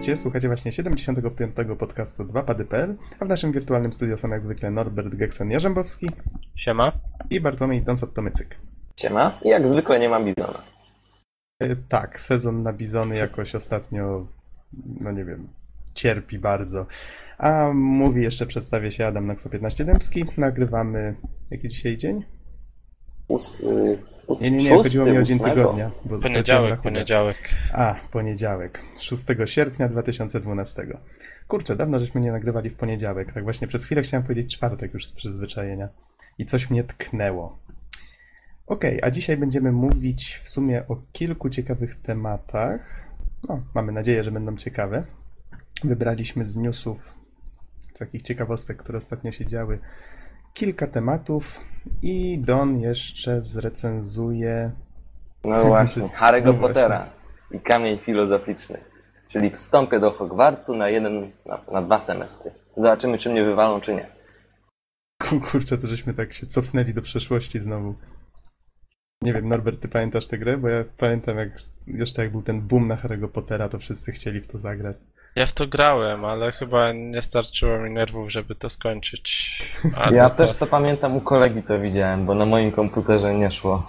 Witajcie, słuchacie właśnie 75. podcastu 2pady.pl, a w naszym wirtualnym studio są jak zwykle Norbert Geksen-Jarzębowski Siema. i Bartłomiej Donsot-Tomycyk. Siema. I jak zwykle nie ma bizona. E, Tak, sezon na bizony jakoś ostatnio, no nie wiem, cierpi bardzo. A mówi jeszcze, przedstawię się Adam Naksa 15 Dębski, nagrywamy, jaki dzisiaj dzień? Us, y, us, Nie, nie, nie, chodziło mi o dzień tygodnia. Bo Poniedziałek, poniedziałek. A, poniedziałek, 6 sierpnia 2012. Kurczę, dawno żeśmy nie nagrywali w poniedziałek. Tak właśnie przez chwilę chciałem powiedzieć czwartek już z przyzwyczajenia. I coś mnie tknęło. Okej, a dzisiaj będziemy mówić w sumie o kilku ciekawych tematach. No, mamy nadzieję, że będą ciekawe. Wybraliśmy z newsów, z takich ciekawostek, które ostatnio się działy, kilka tematów i Don jeszcze zrecenzuje No właśnie, Harry'ego No Pottera i Kamień Filozoficzny. Czyli wstąpię do Hogwartu na jeden, na, na dwa semestry. Zobaczymy, czy mnie wywalą, czy nie. Kurczę, to żeśmy tak się cofnęli do przeszłości znowu. Nie wiem, Norbert, ty pamiętasz tę grę? Bo ja pamiętam, jak jeszcze jak był ten boom na Harry'ego Pottera, to wszyscy chcieli w to zagrać. Ja w to grałem, ale chyba nie starczyło mi nerwów, żeby to skończyć. Ale ja to... też to pamiętam, u kolegi to widziałem, bo na moim komputerze nie szło.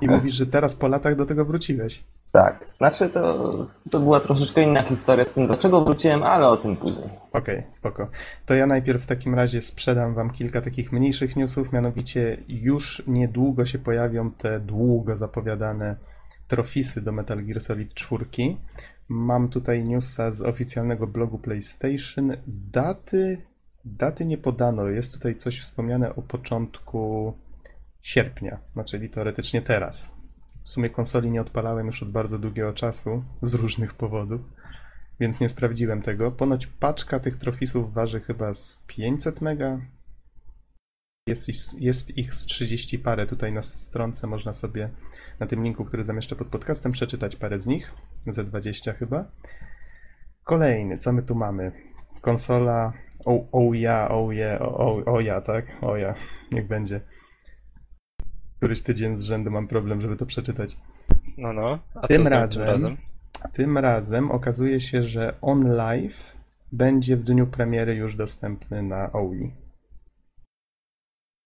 I mówisz, że teraz po latach do tego wróciłeś. Tak, znaczy to, to była troszeczkę inna historia z tym, dlaczego wróciłem, ale o tym później. Okej, spoko. To ja najpierw w takim razie sprzedam wam kilka takich mniejszych newsów, mianowicie już niedługo się pojawią te długo zapowiadane trofisy do Metal Gear Solid 4. Mam tutaj newsa z oficjalnego blogu PlayStation. Daty, daty nie podano. Jest tutaj coś wspomniane o początku sierpnia, czyli teoretycznie teraz. W sumie konsoli nie odpalałem już od bardzo długiego czasu, z różnych powodów więc nie sprawdziłem tego. Ponoć paczka tych trofisów waży chyba z 500 mega. Jest, ich- jest ich z 30 parę. Tutaj na stronce można sobie na tym linku, który zamieszczę pod podcastem, przeczytać parę z nich. Ze 20 chyba. Kolejny, co my tu mamy? Konsola. O, o ja, o je, o, ja, tak? O ja, niech będzie. Któryś tydzień z rzędu mam problem, żeby to przeczytać. No, no. A Tym razem- tym razem? Tym razem okazuje się, że On Live będzie w dniu premiery już dostępny na OI.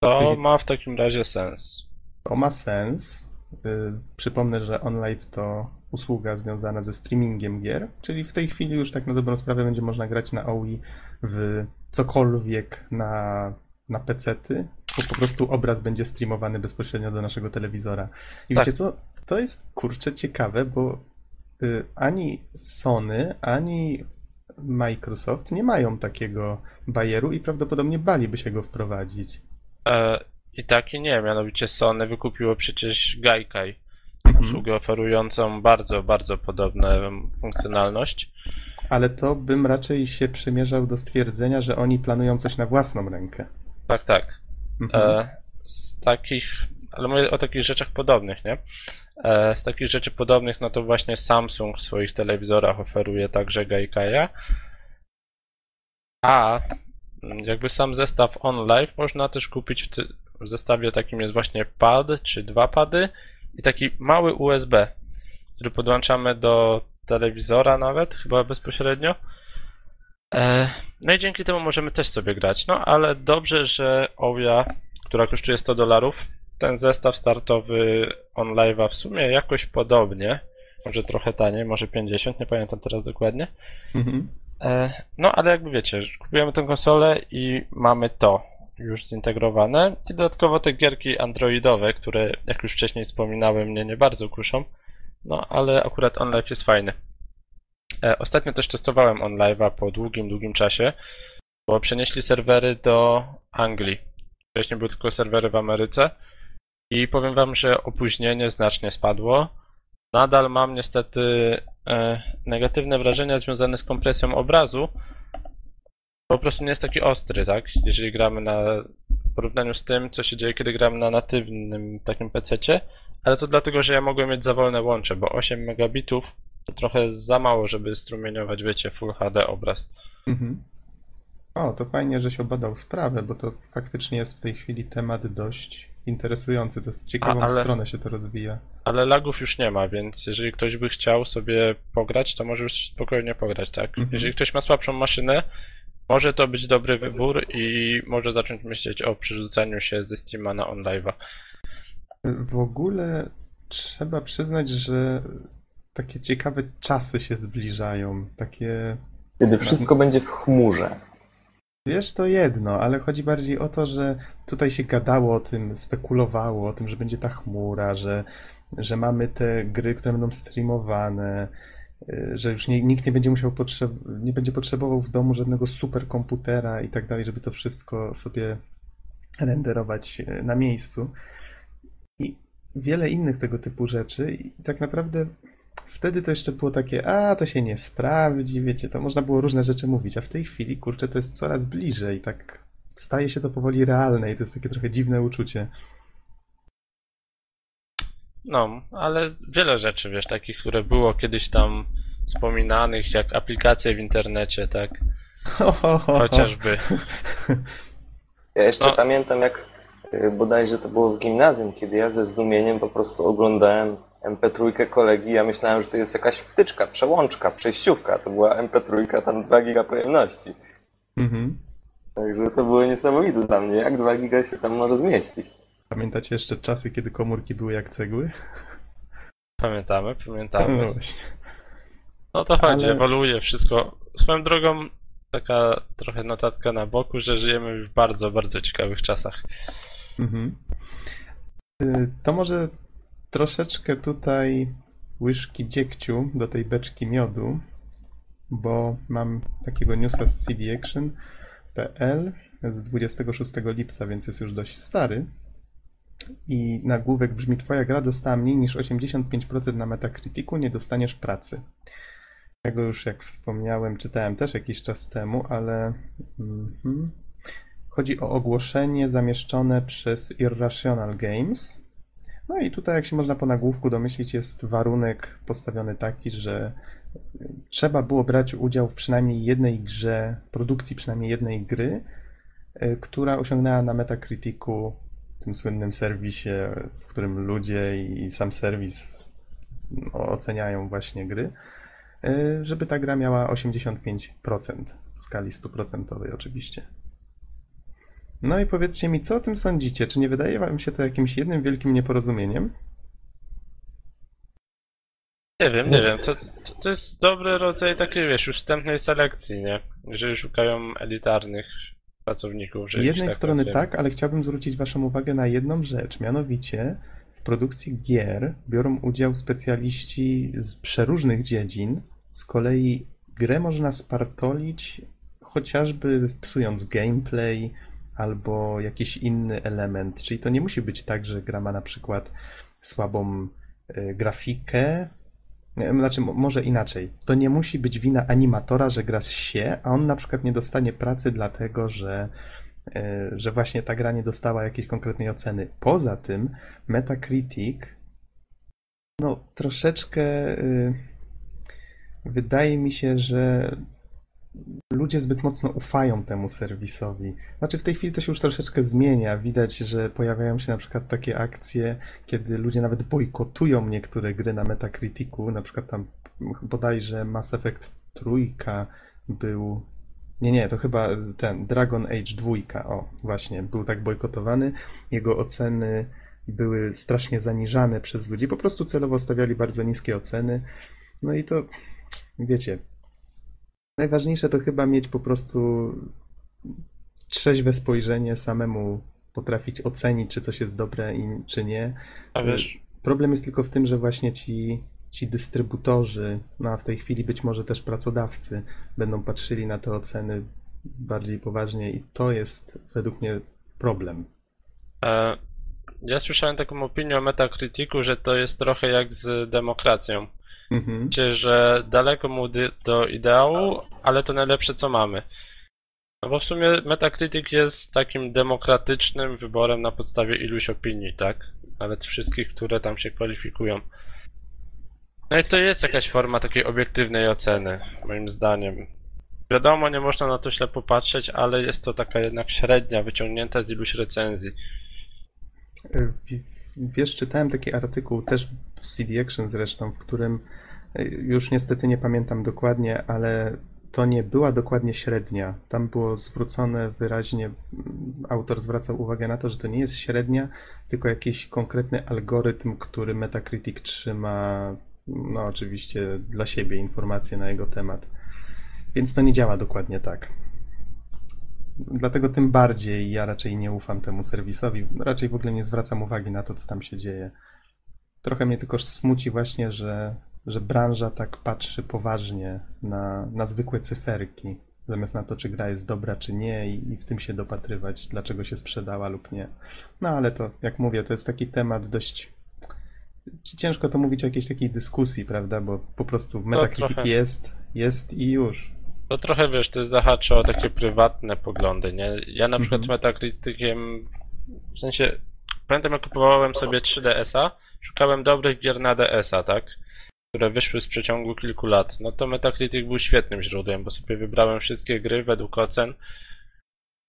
To ma w takim razie sens. To ma sens. Yy, Przypomnę, że On Live to usługa związana ze streamingiem gier, czyli w tej chwili już tak na dobrą sprawę będzie można grać na OI w cokolwiek na, na PC-ty, bo po prostu obraz będzie streamowany bezpośrednio do naszego telewizora. I Tak. wiecie co? To jest kurczę ciekawe, bo y, ani Sony, ani Microsoft nie mają takiego bajeru i prawdopodobnie baliby się go wprowadzić. E, I tak i nie, mianowicie Sony wykupiło przecież Gaikai, Mhm. usługę oferującą bardzo, bardzo podobną funkcjonalność. Ale to bym raczej się przymierzał do stwierdzenia, że oni planują coś na własną rękę. Tak, tak. Mhm. E, z takich, ale mówię o takich rzeczach podobnych, nie? E, z takich rzeczy podobnych, no to właśnie Samsung w swoich telewizorach oferuje także Gaikaja. A jakby sam zestaw OnLive można też kupić w, ty- w zestawie takim jest właśnie pad czy dwa pady i taki mały USB, który podłączamy do telewizora nawet, chyba bezpośrednio. E, no i dzięki temu możemy też sobie grać. No ale dobrze, że Oja, która kosztuje 100 dolarów, ten zestaw startowy OnLive'a w sumie jakoś podobnie, może trochę taniej, może 50, nie pamiętam teraz dokładnie. Mhm. E, no ale jakby wiecie, kupujemy tę konsolę i mamy to już zintegrowane i dodatkowo te gierki androidowe, które jak już wcześniej wspominałem mnie nie bardzo kuszą, no ale akurat OnLive jest fajny. E, Ostatnio też testowałem OnLive'a po długim, długim czasie, bo przenieśli serwery do Anglii. Wcześniej były tylko serwery w Ameryce i powiem wam, że opóźnienie znacznie spadło. Nadal mam niestety e, negatywne wrażenia związane z kompresją obrazu. Po prostu nie jest taki ostry, tak? Jeżeli gramy na w porównaniu z tym, co się dzieje, kiedy gramy na natywnym takim PC-cie, ale to dlatego, że ja mogłem mieć za wolne łącze, bo 8 megabitów to trochę za mało, żeby strumieniować, wiecie, Full HD obraz. Mhm. O, to fajnie, że się obadał sprawę, bo to faktycznie jest w tej chwili temat dość interesujący. To w ciekawą A, ale- stronę się to rozwija. Ale lagów już nie ma, więc jeżeli ktoś by chciał sobie pograć, to może już spokojnie pograć, tak? Mhm. Jeżeli ktoś ma słabszą maszynę, może to być dobry wybór i może zacząć myśleć o przerzucaniu się ze Steama na OnLive'a. W ogóle trzeba przyznać, że takie ciekawe czasy się zbliżają. Takie Kiedy wszystko będzie w chmurze. Wiesz, to jedno, ale chodzi bardziej o to, że tutaj się gadało o tym, spekulowało o tym, że będzie ta chmura, że, że mamy te gry, które będą streamowane, y, że już nie, nikt nie będzie musiał potrzeb, nie będzie potrzebował w domu żadnego superkomputera i tak dalej, żeby to wszystko sobie renderować y, na miejscu. I wiele innych tego typu rzeczy. I tak naprawdę Wtedy to jeszcze było takie, a to się nie sprawdzi, wiecie, to można było różne rzeczy mówić, a w tej chwili, kurczę, to jest coraz bliżej, tak staje się to powoli realne i to jest takie trochę dziwne uczucie. No, ale wiele rzeczy, wiesz, takich, które było kiedyś tam wspominanych, jak aplikacje w internecie, tak? Ho, ho, ho, ho. Chociażby. Ja jeszcze No. pamiętam, jak y, bodajże to było w gimnazjum, kiedy ja ze zdumieniem po prostu oglądałem MP3 kolegi. Ja myślałem, że to jest jakaś wtyczka, przełączka, przejściówka. To była MP3, tam 2 giga pojemności. Mhm. Także to było niesamowite dla mnie, jak 2 giga się tam może zmieścić. Pamiętacie jeszcze czasy, kiedy komórki były jak cegły? Pamiętamy, No pamiętamy. właśnie. No to chodzi, Ale- ewoluuje wszystko. Swoją drogą, taka trochę notatka na boku, że żyjemy w bardzo, bardzo ciekawych czasach. Mhm. Y, To może troszeczkę tutaj łyżki dziegciu do tej beczki miodu, bo mam takiego newsa z cdaction.pl z 26 lipca, więc jest już dość stary. I nagłówek brzmi: Twoja gra dostała mniej niż 85% na Metacriticu, nie dostaniesz pracy. Ja go już, jak wspomniałem, czytałem też jakiś czas temu, ale. Mhm. Chodzi o ogłoszenie zamieszczone przez Irrational Games. No i tutaj, jak się można po nagłówku domyślić, jest warunek postawiony taki, że trzeba było brać udział w przynajmniej jednej grze, produkcji przynajmniej jednej gry, y, która osiągnęła na Metacriticu, tym słynnym serwisie, w którym ludzie i sam serwis no, oceniają właśnie gry, y, żeby ta gra miała 85% w skali 100% oczywiście. No i powiedzcie mi, co o tym sądzicie? Czy nie wydaje wam się to jakimś jednym wielkim nieporozumieniem? Nie wiem, nie wiem. To, to, to jest dobry rodzaj takiej, wiesz, już wstępnej selekcji, nie? Jeżeli szukają elitarnych pracowników. Z jednej tak strony nazwiemy. tak, ale chciałbym zwrócić waszą uwagę na jedną rzecz, mianowicie w produkcji gier biorą udział specjaliści z przeróżnych dziedzin. Z kolei grę można spartolić chociażby psując gameplay albo jakiś inny element. Czyli to nie musi być tak, że gra ma na przykład słabą e, grafikę. Znaczy, mo- może inaczej. To nie musi być wina animatora, że gra się, a on na przykład nie dostanie pracy dlatego, że, e, że właśnie ta gra nie dostała jakiejś konkretnej oceny. Poza tym Metacritic no troszeczkę y, wydaje mi się, że ludzie zbyt mocno ufają temu serwisowi. Znaczy w tej chwili to się już troszeczkę zmienia. Widać, że pojawiają się na przykład takie akcje, kiedy ludzie nawet bojkotują niektóre gry na Metacriticu. Na przykład tam bodajże Mass Effect trójka był. Nie, nie, to chyba ten Dragon Age 2, o właśnie, był tak bojkotowany. Jego oceny były strasznie zaniżane przez ludzi, po prostu celowo stawiali bardzo niskie oceny. No i to, wiecie, najważniejsze to chyba mieć po prostu trzeźwe spojrzenie, samemu potrafić ocenić, czy coś jest dobre i czy nie. A wiesz, Problem jest tylko w tym, że właśnie ci, ci dystrybutorzy, no a w tej chwili być może też pracodawcy, będą patrzyli na te oceny bardziej poważnie i to jest według mnie problem. e, ja słyszałem taką opinię o Metacriticu, że to jest trochę jak z demokracją. Mhm. Wiecie, że daleko mu do ideału, ale to najlepsze co mamy. No bo w sumie Metacritic jest takim demokratycznym wyborem na podstawie iluś opinii, tak? Nawet wszystkich, które tam się kwalifikują. No i to jest jakaś forma takiej obiektywnej oceny, moim zdaniem. Wiadomo, nie można na to ślepo patrzeć, ale jest to taka jednak średnia, wyciągnięta z iluś recenzji. Y, Wiesz, czytałem taki artykuł też w CD Action zresztą, w którym już niestety nie pamiętam dokładnie, ale to nie była dokładnie średnia. Tam było zwrócone wyraźnie, mm, autor zwracał uwagę na to, że to nie jest średnia, tylko jakiś konkretny algorytm, który Metacritic trzyma, no oczywiście dla siebie informacje na jego temat. Więc to nie działa dokładnie tak. Dlatego tym bardziej ja raczej nie ufam temu serwisowi. Raczej w ogóle nie zwracam uwagi na to, co tam się dzieje. Trochę mnie tylko smuci właśnie, że, że branża tak patrzy poważnie na, na zwykłe cyferki, zamiast na to, czy gra jest dobra, czy nie, i, i w tym się dopatrywać, dlaczego się sprzedała lub nie. No ale to, jak mówię, to jest taki temat dość. Ciężko to mówić o jakiejś takiej dyskusji, prawda? Bo po prostu Metacritic jest, jest i już. To trochę wiesz, to jest zahacza o takie prywatne poglądy, nie? Ja na przykład z Mhm. Metacriticiem, w sensie, pamiętam jak kupowałem sobie 3DS-a, szukałem dobrych gier na DS-a, tak? Które wyszły z przeciągu kilku lat. No to Metacritic był świetnym źródłem, bo sobie wybrałem wszystkie gry według ocen.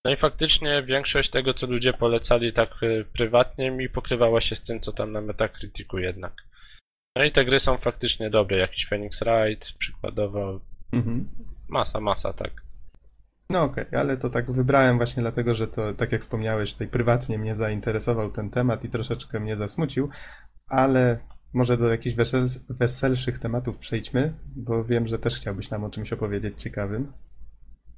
No i faktycznie większość tego, co ludzie polecali tak y, prywatnie, mi pokrywała się z tym, co tam na Metacriticu jednak. No i te gry są faktycznie dobre, jakiś Phoenix Wright, przykładowo, Mhm. masa, masa, tak. No okej, ale to tak wybrałem właśnie dlatego, że to, tak jak wspomniałeś, tutaj prywatnie mnie zainteresował ten temat i troszeczkę mnie zasmucił, ale może do jakichś wesel, weselszych tematów przejdźmy, bo wiem, że też chciałbyś nam o czymś opowiedzieć ciekawym.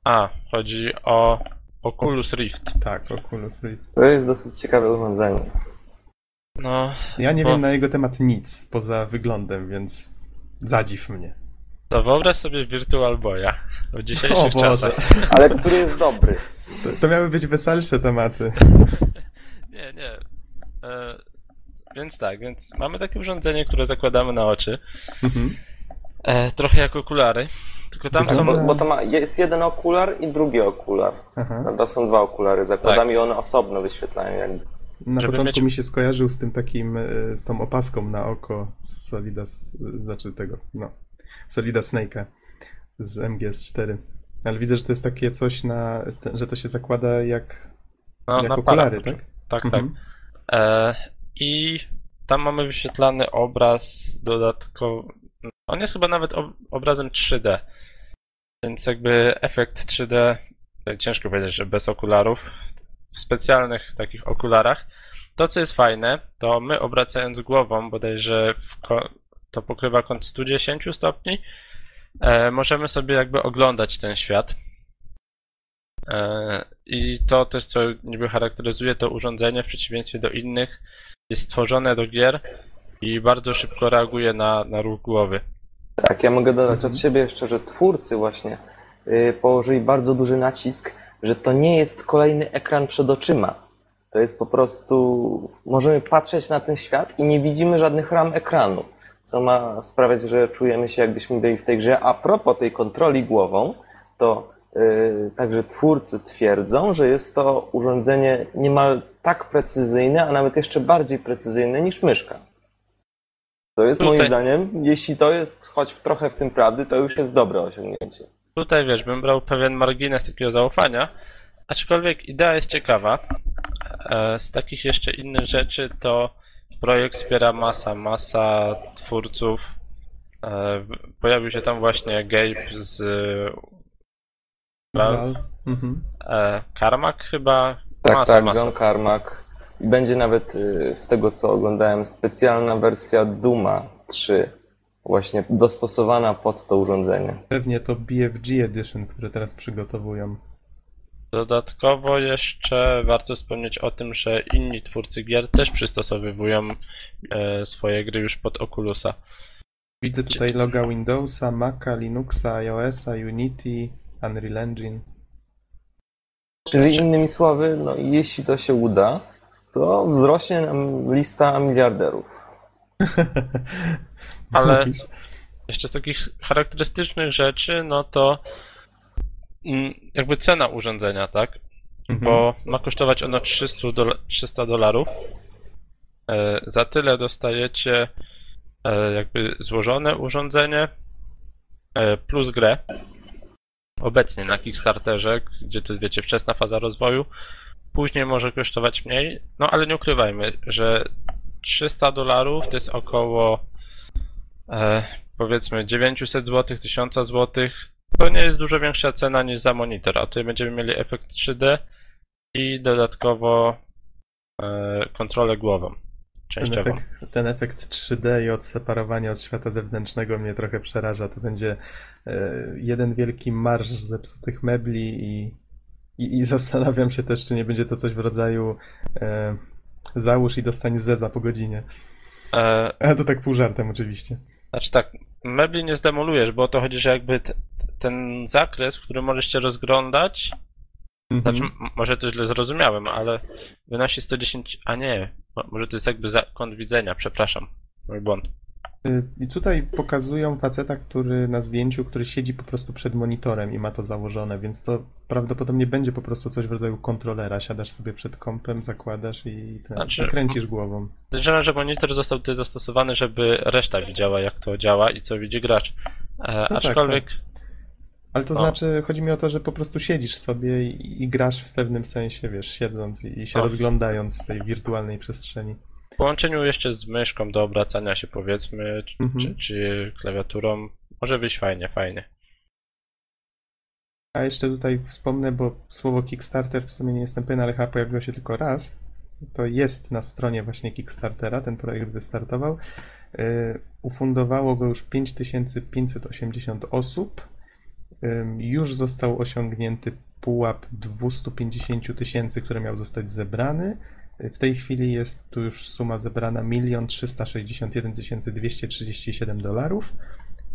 A, chodzi o Oculus Rift. Tak, Oculus Rift. To jest dosyć ciekawe urządzenie. No, Ja nie Bo- wiem na jego temat nic poza wyglądem, więc zadziw mnie. to wyobraź sobie Virtual Boya w dzisiejszych O Boże. czasach. Ale który jest dobry? To, to miały być weselsze tematy. Nie, nie. E, więc tak, więc mamy takie urządzenie, które zakładamy na oczy. Mhm. E, trochę jak okulary. Tylko tam są. Bo, bo to ma, jest jeden okular i drugi okular. Aha. Prawda? Są dwa okulary. Zakładam i one osobno wyświetlają jakby. Na Żeby początku mieć- mi się skojarzył z tym takim, e, z tą opaską na oko z Solida, s- znaczy tego, no, Solida Snake'a z MGS4. Ale widzę, że to jest takie coś na, te- że to się zakłada jak, No, jak na okulary, parę. tak? Tak, tak. Mhm. E, I tam mamy wyświetlany obraz dodatkowo. On jest chyba nawet ob- obrazem 3D. Więc jakby efekt 3D, tutaj ciężko powiedzieć, że bez okularów, w specjalnych takich okularach. To, co jest fajne, to my obracając głową, bodajże w to pokrywa kąt 110 stopni, e, możemy sobie jakby oglądać ten świat. E, I to też, co niby charakteryzuje to urządzenie w przeciwieństwie do innych, jest stworzone do gier i bardzo szybko reaguje na, na ruch głowy. Tak, ja mogę dodać od siebie jeszcze, że twórcy właśnie y, położyli bardzo duży nacisk, że to nie jest kolejny ekran przed oczyma. To jest po prostu, możemy patrzeć na ten świat i nie widzimy żadnych ram ekranu, co ma sprawiać, że czujemy się jakbyśmy byli w tej grze. A propos tej kontroli głową, to także twórcy twierdzą, że jest to urządzenie niemal tak precyzyjne, a nawet jeszcze bardziej precyzyjne niż myszka. To jest moim Tutaj- zdaniem, jeśli to jest choć w trochę w tym prawdy, to już jest dobre osiągnięcie. Tutaj wiesz, bym brał pewien margines takiego zaufania, aczkolwiek idea jest ciekawa. E, Z takich jeszcze innych rzeczy to projekt wspiera masa, masa twórców. E, w- Pojawił się tam właśnie Gabe z Zal. Mhm. e, Carmack chyba. Tak, masa, tak, masa. John Carmack. I będzie nawet y, z tego, co oglądałem, specjalna wersja Duma 3, właśnie dostosowana pod to urządzenie. Pewnie to BFG Edition, które teraz przygotowują. Dodatkowo jeszcze warto wspomnieć o tym, że inni twórcy gier też przystosowywują e, swoje gry już pod Oculusa. Widzę tutaj loga Windowsa, Maca, Linuxa, iOSa, Unity, Unreal Engine. Czyli innymi słowy, no, jeśli to się uda, to wzrośnie nam lista miliarderów. Ale-? Jeszcze z takich charakterystycznych rzeczy, no to mm, jakby cena urządzenia, tak? Mhm. Bo ma kosztować ono 300, dola- 300 dolarów. E, Za tyle dostajecie e, jakby złożone urządzenie e, plus grę. Obecnie na Kickstarterze, gdzie to jest, wiecie, wczesna faza rozwoju, później może kosztować mniej, no ale nie ukrywajmy, że 300 dolarów to jest około e, powiedzmy 900 zł, 1000 zł. To nie jest dużo większa cena niż za monitor, a tutaj będziemy mieli efekt 3D i dodatkowo e, kontrolę głową Ten częściową. efekt, ten efekt 3D i odseparowanie od świata zewnętrznego mnie trochę przeraża. To będzie e, jeden wielki marsz zepsutych mebli i, i, i zastanawiam się też, czy nie będzie to coś w rodzaju e, załóż i dostań zeza po godzinie. E, A to tak pół żartem oczywiście. Znaczy tak, mebli nie zdemolujesz, bo o to chodzi, że jakby ten zakres, w którym możesz się rozglądać. Znaczy m- może to źle zrozumiałem, ale wynosi 110, a nie, mo- może to jest jakby zakąt widzenia, przepraszam, mój błąd. Y, I tutaj pokazują faceta, który na zdjęciu, który siedzi po prostu przed monitorem i ma to założone, więc to prawdopodobnie będzie po prostu coś w rodzaju kontrolera. Siadasz sobie przed kompem, zakładasz i, ten, Znaczy- i kręcisz głową. Podejrzewam, że monitor został tutaj zastosowany, żeby reszta widziała, jak to działa i co widzi gracz. E, tak, aczkolwiek, Ale to No. znaczy, chodzi mi o to, że po prostu siedzisz sobie i, i grasz w pewnym sensie, wiesz, siedząc i, i się No. rozglądając w tej wirtualnej przestrzeni. w połączeniu jeszcze z myszką do obracania się, powiedzmy, czy, Mhm. czy, czy klawiaturą, może wyjść fajnie, fajnie. A jeszcze tutaj wspomnę, bo słowo Kickstarter w sumie nie jestem pewien, ale chyba pojawiło się tylko raz. To jest na stronie właśnie Kickstartera, ten projekt wystartował. Yy, Ufundowało go już 5580 osób. Już został osiągnięty pułap 250 tysięcy, który miał zostać zebrany. W tej chwili jest tu już suma zebrana 1 361 237 dolarów.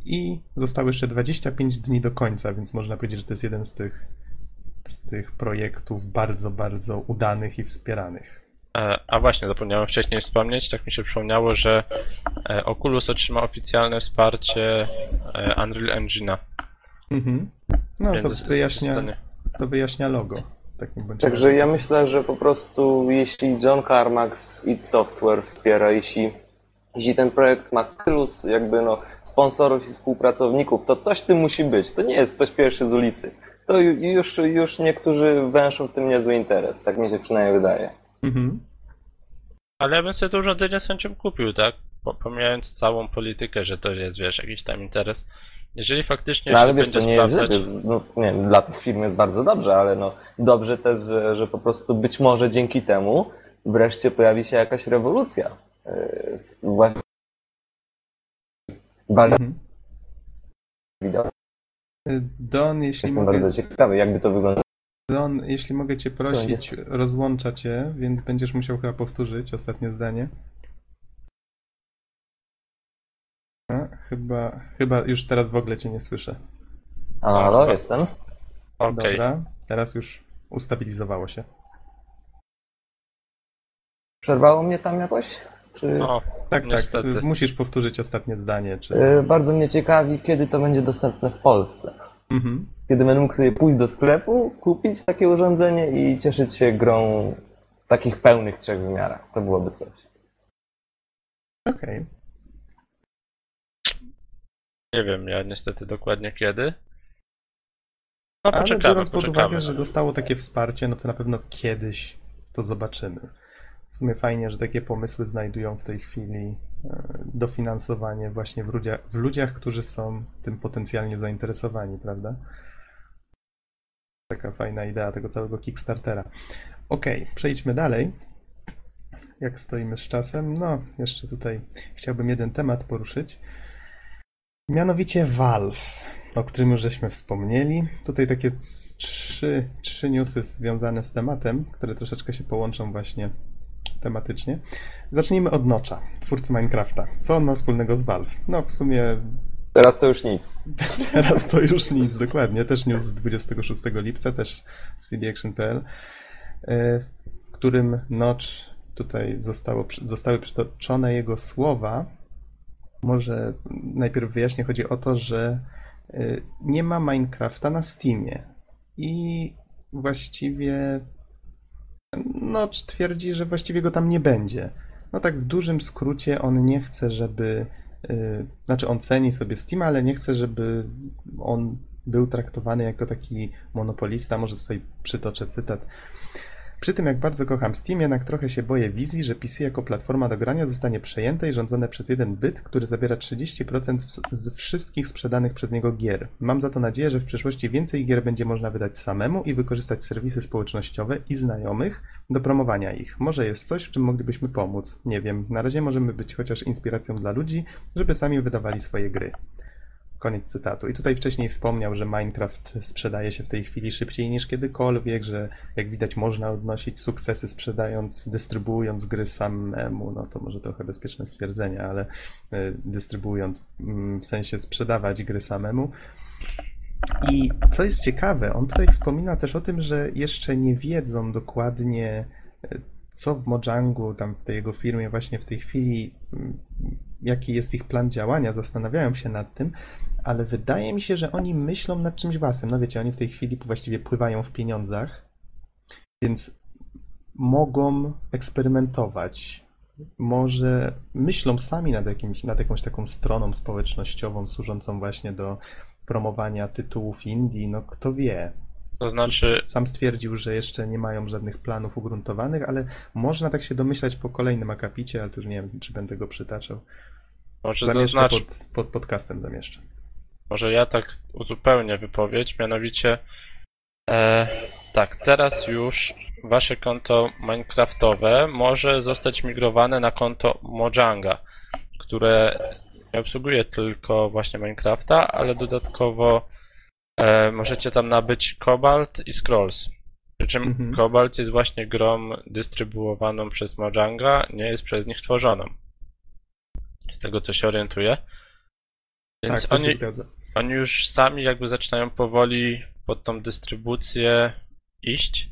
I zostało jeszcze 25 dni do końca, więc można powiedzieć, że to jest jeden z tych, z tych projektów bardzo, bardzo udanych i wspieranych. E, A właśnie, zapomniałem wcześniej wspomnieć, tak mi się przypomniało, że e, Oculus otrzyma oficjalne wsparcie e, Unreal Engine'a. Mhm. No Więc to wyjaśnia, to wyjaśnia logo. bądź Także ja myślę, że po prostu jeśli John Carmack z id Software wspiera, jeśli, jeśli ten projekt ma tylu s- jakby no, sponsorów i współpracowników, to coś w tym musi być. To nie jest ktoś pierwszy z ulicy. To ju- już, już niektórzy węszą w tym niezły interes. Tak mi się przynajmniej wydaje. Mhm. Ale ja bym sobie to urządzenie z chęcią kupił, tak? Po, pomijając całą politykę, że to jest, wiesz, jakiś tam interes. Jeżeli faktycznie No ale wiesz, to nie jest, sprawdzać... jest no, nie wiem, dla tych firm jest bardzo dobrze, ale no dobrze też, że, że po prostu być może dzięki temu wreszcie pojawi się jakaś rewolucja. Yy, Właśnie Mhm. Don, jeśli Jestem mogę, bardzo ciekawy, jakby to wyglądało. Don, jeśli mogę cię prosić, rozłącza cię, więc będziesz musiał chyba powtórzyć ostatnie zdanie. A, chyba, chyba już teraz w ogóle cię nie słyszę. Halo, halo, jestem. Okej, Dobra, teraz już ustabilizowało się. Przerwało mnie tam jakoś? Czy... no, Tak, Niestety. tak. Musisz powtórzyć ostatnie zdanie. Czy... Yy, Bardzo mnie ciekawi, kiedy to będzie dostępne w Polsce. Mhm. Kiedy będę mógł sobie pójść do sklepu, kupić takie urządzenie i cieszyć się grą w takich pełnych trzech wymiarach. To byłoby coś. Okej. Nie wiem ja niestety dokładnie kiedy. No Ale poczekamy, biorąc pod poczekamy. uwagę, że dostało takie wsparcie, no to na pewno kiedyś to zobaczymy. W sumie fajnie, że takie pomysły znajdują w tej chwili e, dofinansowanie właśnie w ludziach, w ludziach, którzy są tym potencjalnie zainteresowani, prawda? Taka fajna idea tego całego Kickstartera. Okej, przejdźmy dalej. Jak stoimy z czasem? No, jeszcze tutaj chciałbym jeden temat poruszyć. Mianowicie Valve, o którym już żeśmy wspomnieli. Tutaj takie trzy, trzy newsy związane z tematem, które troszeczkę się połączą właśnie tematycznie. Zacznijmy od Notcha, twórcy Minecrafta. Co on ma wspólnego z Valve? No w sumie Teraz to już nic. Teraz to już nic, dokładnie. Też news z 26 lipca, też z cdaction.pl, e, w którym Notch tutaj zostało, zostały przytoczone jego słowa. Może najpierw wyjaśnię, chodzi o to, że e, nie ma Minecrafta na Steamie i właściwie Notch twierdzi, że właściwie go tam nie będzie. No tak w dużym skrócie on nie chce, żeby Yy, Znaczy, on ceni sobie Steam, ale nie chce, żeby on był traktowany jako taki monopolista. Może tutaj przytoczę cytat. Przy tym jak bardzo kocham Steam, jednak trochę się boję wizji, że PC jako platforma do grania zostanie przejęte i rządzone przez jeden byt, który zabiera 30% z- wszystkich sprzedanych przez niego gier. Mam za to nadzieję, że w przyszłości więcej gier będzie można wydać samemu i wykorzystać serwisy społecznościowe i znajomych do promowania ich. Może jest coś, w czym moglibyśmy pomóc. Nie wiem, na razie możemy być chociaż inspiracją dla ludzi, żeby sami wydawali swoje gry. Koniec cytatu. I tutaj wcześniej wspomniał, że Minecraft sprzedaje się w tej chwili szybciej niż kiedykolwiek, że jak widać można odnosić sukcesy sprzedając, dystrybuując gry samemu, no to może trochę bezpieczne stwierdzenie, ale y, dystrybuując mm, w sensie sprzedawać gry samemu. I co jest ciekawe, on tutaj wspomina też o tym, że jeszcze nie wiedzą dokładnie, y, co w Mojangu, tam w tej jego firmie właśnie w tej chwili, mm, jaki jest ich plan działania, zastanawiają się nad tym, ale wydaje mi się, że oni myślą nad czymś własnym. No wiecie, oni w tej chwili właściwie pływają w pieniądzach, więc mogą eksperymentować. Może myślą sami nad, jakimś, nad jakąś taką stroną społecznościową służącą właśnie do promowania tytułów indie. No kto wie. To znaczy, Sam stwierdził, że jeszcze nie mają żadnych planów ugruntowanych, ale można tak się domyślać po kolejnym akapicie, ale już nie wiem, czy będę go przytaczał. może Zamieszczę zaznacz, pod, pod podcastem zamieszczę. Może ja tak uzupełnię wypowiedź, mianowicie e, tak, teraz już wasze konto Minecraftowe może zostać migrowane na konto Mojanga, które nie obsługuje tylko właśnie Minecrafta, ale dodatkowo e, możecie tam nabyć Cobalt i Scrolls. Przy czym Mhm. Cobalt jest właśnie grą dystrybuowaną przez Mojanga, nie jest przez nich tworzoną. Z tego co się orientuję. Więc tak, oni, oni już sami jakby zaczynają powoli pod tą dystrybucję iść.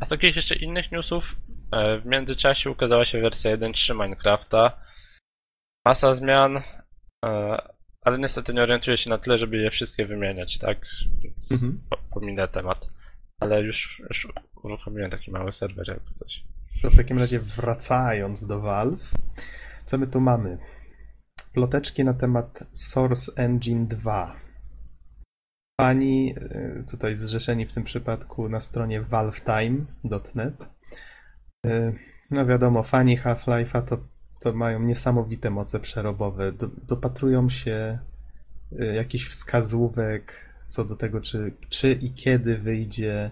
A z takich jeszcze innych newsów, e, w międzyczasie ukazała się wersja 1.3 Minecrafta. Masa zmian, e, ale niestety nie orientuję się na tyle, żeby je wszystkie wymieniać, tak? Więc Mhm. po- pominę temat. Ale już, już uruchomiłem taki mały serwer jakby coś. To w takim razie wracając do Valve, co my tu mamy? Ploteczki na temat Source Engine 2. Fani, y, tutaj zrzeszeni w tym przypadku na stronie valvetime.net. Y, No wiadomo, fani Half-Life'a to, to mają niesamowite moce przerobowe. Do, dopatrują się y, jakichś wskazówek co do tego, czy, czy i kiedy wyjdzie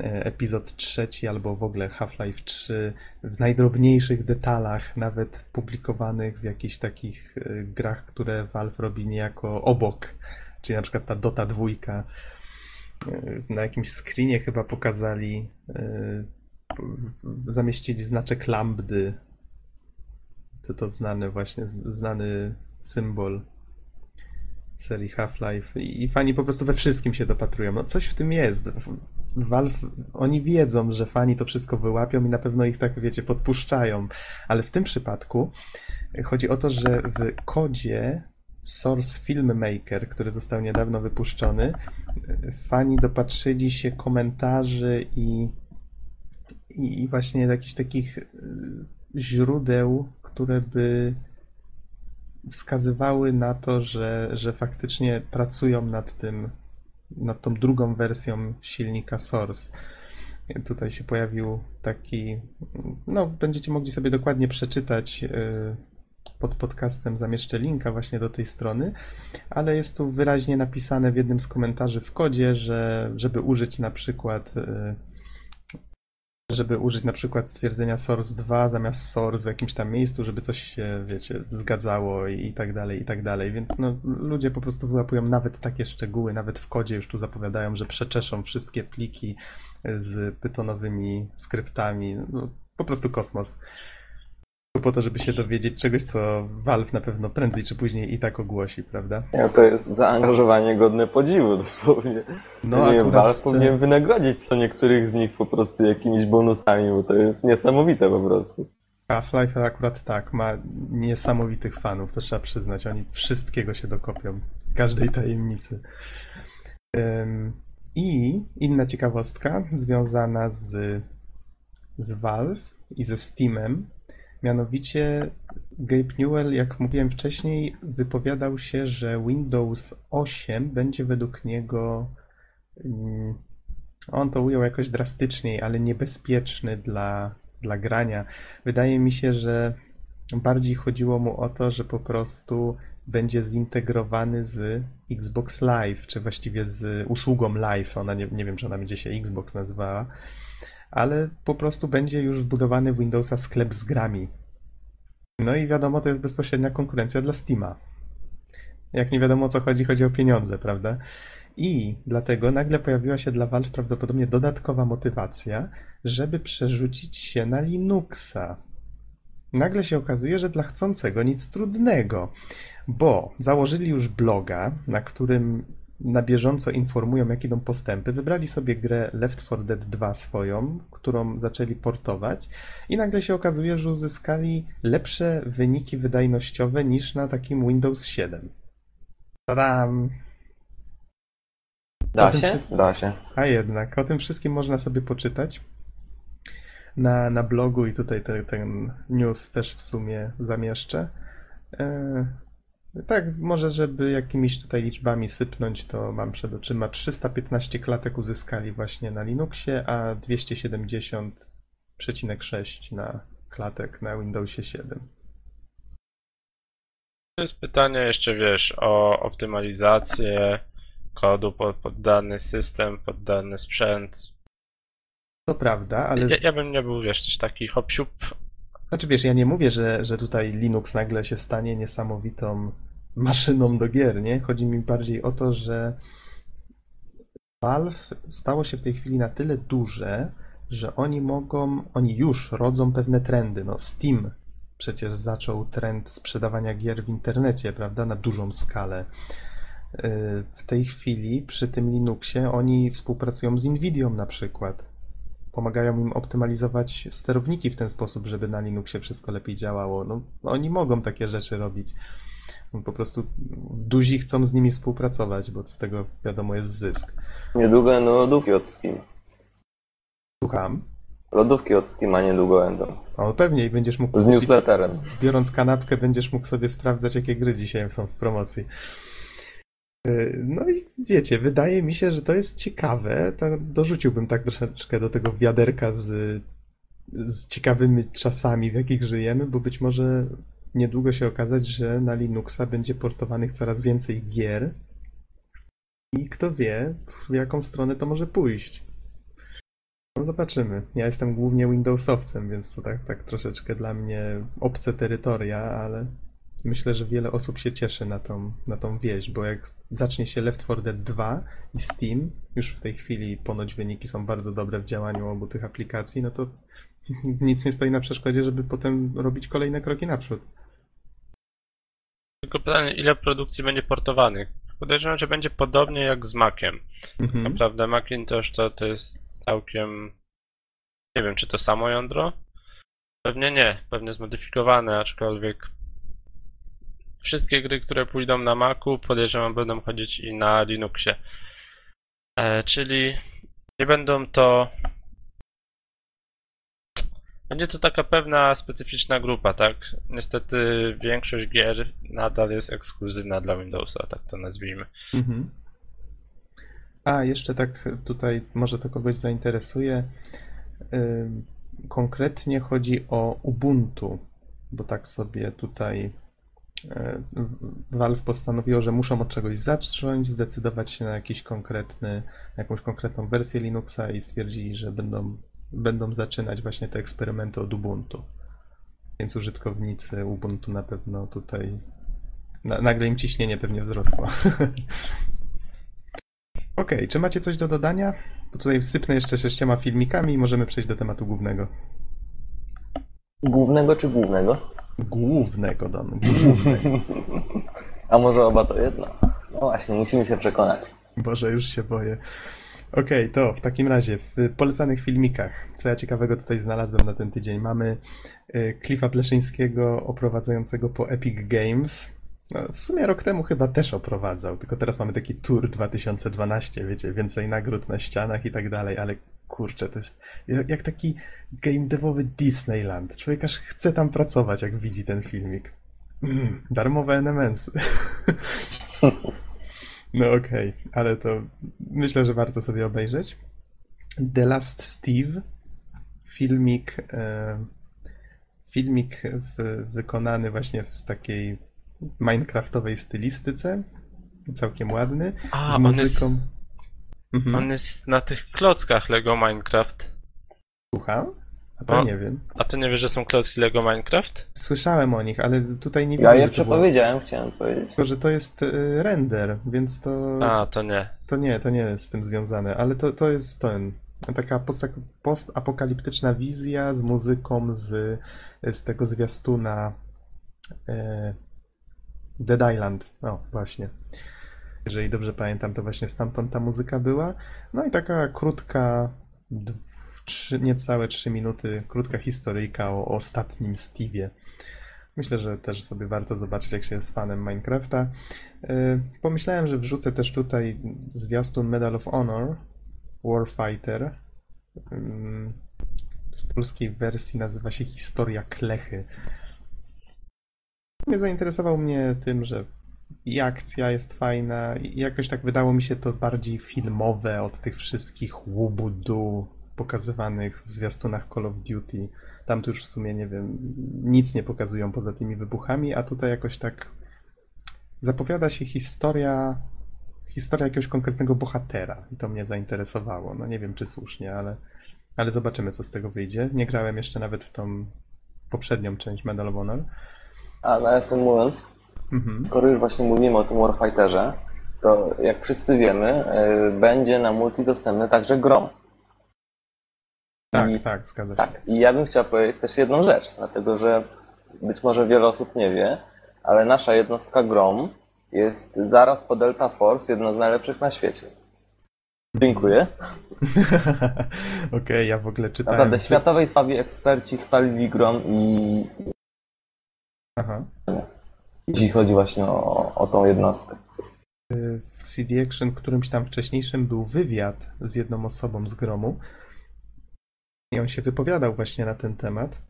e, epizod trzeci albo w ogóle Half-Life 3 w najdrobniejszych detalach, nawet publikowanych w jakichś takich e, grach, które Valve robi niejako obok, czyli na przykład ta Dota 2. e, Na jakimś screenie chyba pokazali, zamieścili znaczek lambdy. To to znany właśnie, znany symbol serii Half-Life i i fani po prostu we wszystkim się dopatrują. No coś w tym jest. Valve, oni wiedzą, że fani to wszystko wyłapią i na pewno ich tak, wiecie, podpuszczają, ale w tym przypadku chodzi o to, że w kodzie Source Filmmaker, który został niedawno wypuszczony, fani dopatrzyli się komentarzy i, i, właśnie jakichś takich y, źródeł, które by wskazywały na to, że, że faktycznie pracują nad tym, nad tą drugą wersją silnika Source. Tutaj się pojawił taki, no będziecie mogli sobie dokładnie przeczytać y, pod podcastem, zamieszczę linka właśnie do tej strony, ale jest tu wyraźnie napisane w jednym z komentarzy w kodzie, że żeby użyć na przykład y, żeby użyć na przykład stwierdzenia source 2 zamiast source w jakimś tam miejscu, żeby coś się, wiecie, zgadzało i, i tak dalej, i tak dalej. Więc no, ludzie po prostu wyłapują nawet takie szczegóły, nawet w kodzie już tu zapowiadają, że przeczeszą wszystkie pliki z pytonowymi skryptami. No, po prostu kosmos. Po to, żeby się dowiedzieć czegoś, co Valve na pewno prędzej czy później i tak ogłosi, prawda? Nie, to jest zaangażowanie godne podziwu dosłownie. No, No nie Valve powinien wynagrodzić co niektórych z nich po prostu jakimiś bonusami, bo to jest niesamowite po prostu. Half-Life akurat tak, ma niesamowitych fanów, to trzeba przyznać. Oni wszystkiego się dokopią, każdej tajemnicy. I inna ciekawostka związana z, z Valve i ze Steamem. Mianowicie Gabe Newell, jak mówiłem wcześniej, wypowiadał się, że Windows 8 będzie według niego ym, On to ujął jakoś drastyczniej, ale niebezpieczny dla, dla grania. Wydaje mi się, że bardziej chodziło mu o to, że po prostu będzie zintegrowany z Xbox Live, czy właściwie z usługą Live. Ona nie, nie wiem, czy ona będzie się Xbox nazywała, ale po prostu będzie już wbudowany w Windowsa sklep z grami. No i wiadomo, to jest bezpośrednia konkurencja dla Steama. Jak nie wiadomo o co chodzi, chodzi o pieniądze, prawda? I dlatego nagle pojawiła się dla Valve prawdopodobnie dodatkowa motywacja, żeby przerzucić się na Linuxa. Nagle się okazuje, że dla chcącego nic trudnego, bo założyli już bloga, na którym na bieżąco informują, jak idą postępy. Wybrali sobie grę Left 4 Dead 2 swoją, którą zaczęli portować, i nagle się okazuje, że uzyskali lepsze wyniki wydajnościowe niż na takim Windows 7. Tadam! Da się? się- Da się. A jednak, o tym wszystkim można sobie poczytać na, na blogu i tutaj te, ten news też w sumie zamieszczę. E, tak, może żeby jakimiś tutaj liczbami sypnąć, to mam przed oczyma 315 klatek uzyskali właśnie na Linuxie, a 270,6 na klatek na Windowsie 7. To jest pytanie jeszcze, wiesz, o optymalizację kodu pod, pod dany system, pod dany sprzęt. To prawda, ale Ja, ja bym nie był, wiesz, coś taki hop siup. Znaczy wiesz, ja nie mówię, że, że tutaj Linux nagle się stanie niesamowitą maszyną do gier, nie? Chodzi mi bardziej o to, że Valve stało się w tej chwili na tyle duże, że oni mogą, oni już rodzą pewne trendy. No Steam przecież zaczął trend sprzedawania gier w internecie, prawda, na dużą skalę. Yy, W tej chwili przy tym Linuxie oni współpracują z Nvidią na przykład pomagają im optymalizować sterowniki w ten sposób, żeby na Linuxie wszystko lepiej działało. No, oni mogą takie rzeczy robić. No, Po prostu duzi chcą z nimi współpracować, bo z tego wiadomo jest zysk. Niedługo będą lodówki od Steam. Słucham. Lodówki od Steama niedługo będą. O, pewnie i będziesz mógł Z kupić- newsletterem. biorąc kanapkę, będziesz mógł sobie sprawdzać, jakie gry dzisiaj są w promocji. Yy, No i wiecie, wydaje mi się, że to jest ciekawe. To dorzuciłbym tak troszeczkę do tego wiaderka z, z ciekawymi czasami, w jakich żyjemy, bo być może niedługo się okazać, że na Linuxa będzie portowanych coraz więcej gier. I kto wie, w jaką stronę to może pójść. No zobaczymy. Ja jestem głównie Windowsowcem, więc to tak, tak troszeczkę dla mnie obce terytoria, ale myślę, że wiele osób się cieszy na tą, na tą wieść, bo jak zacznie się Left 4 Dead 2 i Steam, już w tej chwili ponoć wyniki są bardzo dobre w działaniu obu tych aplikacji, no to nic nie stoi na przeszkodzie, żeby potem robić kolejne kroki naprzód. Tylko pytanie, ile produkcji będzie portowanych? Podejrzewam, że będzie podobnie jak z Maciem. Mhm. Naprawdę Macintosh to, to jest całkiem... Nie wiem, czy to samo jądro? Pewnie nie, pewnie zmodyfikowane, aczkolwiek wszystkie gry, które pójdą na Macu, podejrzewam, będą chodzić i na Linuxie. E, czyli nie będą to... Będzie to taka pewna specyficzna grupa, tak? Niestety większość gier nadal jest ekskluzywna dla Windowsa, tak to nazwijmy. Mhm. A, jeszcze tak tutaj, może to kogoś zainteresuje. Konkretnie chodzi o Ubuntu, bo tak sobie tutaj e, Valve postanowiło, że muszą od czegoś zacząć, zdecydować się na jakiś konkretny, na jakąś konkretną wersję Linuxa i stwierdzili, że będą, będą zaczynać właśnie te eksperymenty od Ubuntu. Więc użytkownicy Ubuntu na pewno tutaj na, nagle im ciśnienie pewnie wzrosło. Okej, czy macie coś do dodania? Bo tutaj sypnę jeszcze sześcioma filmikami i możemy przejść do tematu głównego. Głównego czy głównego? Głównego, Don. Głównego. A może oba to jedno? No właśnie, musimy się przekonać. Boże, już się boję. Okej, to w takim razie w polecanych filmikach, co ja ciekawego tutaj znalazłem na ten tydzień, mamy y, Cliffa Pleszyńskiego oprowadzającego po Epic Games. No, w sumie rok temu chyba też oprowadzał, tylko teraz mamy taki Tour 2012, wiecie, więcej nagród na ścianach i tak dalej, ale kurczę, to jest jak taki game devowy Disneyland. Człowiek aż chce tam pracować, jak widzi ten filmik. Mm, darmowe NMS. No okej, ale to myślę, że warto sobie obejrzeć. The Last Steve, filmik, e, filmik w, wykonany właśnie w takiej minecraftowej stylistyce, całkiem ładny, A, z on jest, muzyką. Mhm. on jest na tych klockach Lego Minecraft. Słucham? A to No. nie wiem. A ty nie wiesz, że są klocki Lego Minecraft? Słyszałem o nich, ale tutaj nie widzę, Ja je przepowiedziałem, chciałem powiedzieć. tylko, że to jest e, render, więc to, A, to nie. to nie, to nie jest z tym związane, ale to, to jest ten, taka post- postapokaliptyczna wizja z muzyką z, z tego zwiastuna e, Dead Island. O, właśnie. Jeżeli dobrze pamiętam, to właśnie stamtąd ta muzyka była. No i taka krótka, dw- trzy, niecałe trzy minuty, krótka historyjka o, ostatnim Steve'ie. Myślę, że też sobie warto zobaczyć, jak się jest fanem Minecrafta. E, Pomyślałem, że wrzucę też tutaj zwiastun Medal of Honor Warfighter. Ym, W polskiej wersji nazywa się Historia Klechy. Zainteresował mnie tym, że i akcja jest fajna, i jakoś tak wydało mi się to bardziej filmowe od tych wszystkich łubudu pokazywanych w zwiastunach Call of Duty. Tam tu już w sumie, nie wiem, nic nie pokazują poza tymi wybuchami, a tutaj jakoś tak zapowiada się historia, historia jakiegoś konkretnego bohatera i to mnie zainteresowało. No nie wiem, czy słusznie, ale, ale zobaczymy, co z tego wyjdzie. Nie grałem jeszcze nawet w tą poprzednią część Medal of Honor. A nawiasem mówiąc, Mhm. skoro już właśnie mówimy o tym Warfighterze, to jak wszyscy wiemy, y, będzie na multi dostępny także Grom. Tak, I- tak, zgadza się. Tak, i ja bym chciał powiedzieć też jedną rzecz, dlatego że być może wiele osób nie wie, ale nasza jednostka Grom jest zaraz po Delta Force jedna z najlepszych na świecie. Dziękuję. Okej, ja w ogóle czytałem. Naprawdę, światowej sławie eksperci chwalili Grom i Aha. jeśli chodzi właśnie o, o tą jednostkę. w CD Action, którymś tam wcześniejszym był wywiad z jedną osobą z Gromu i on się wypowiadał właśnie na ten temat.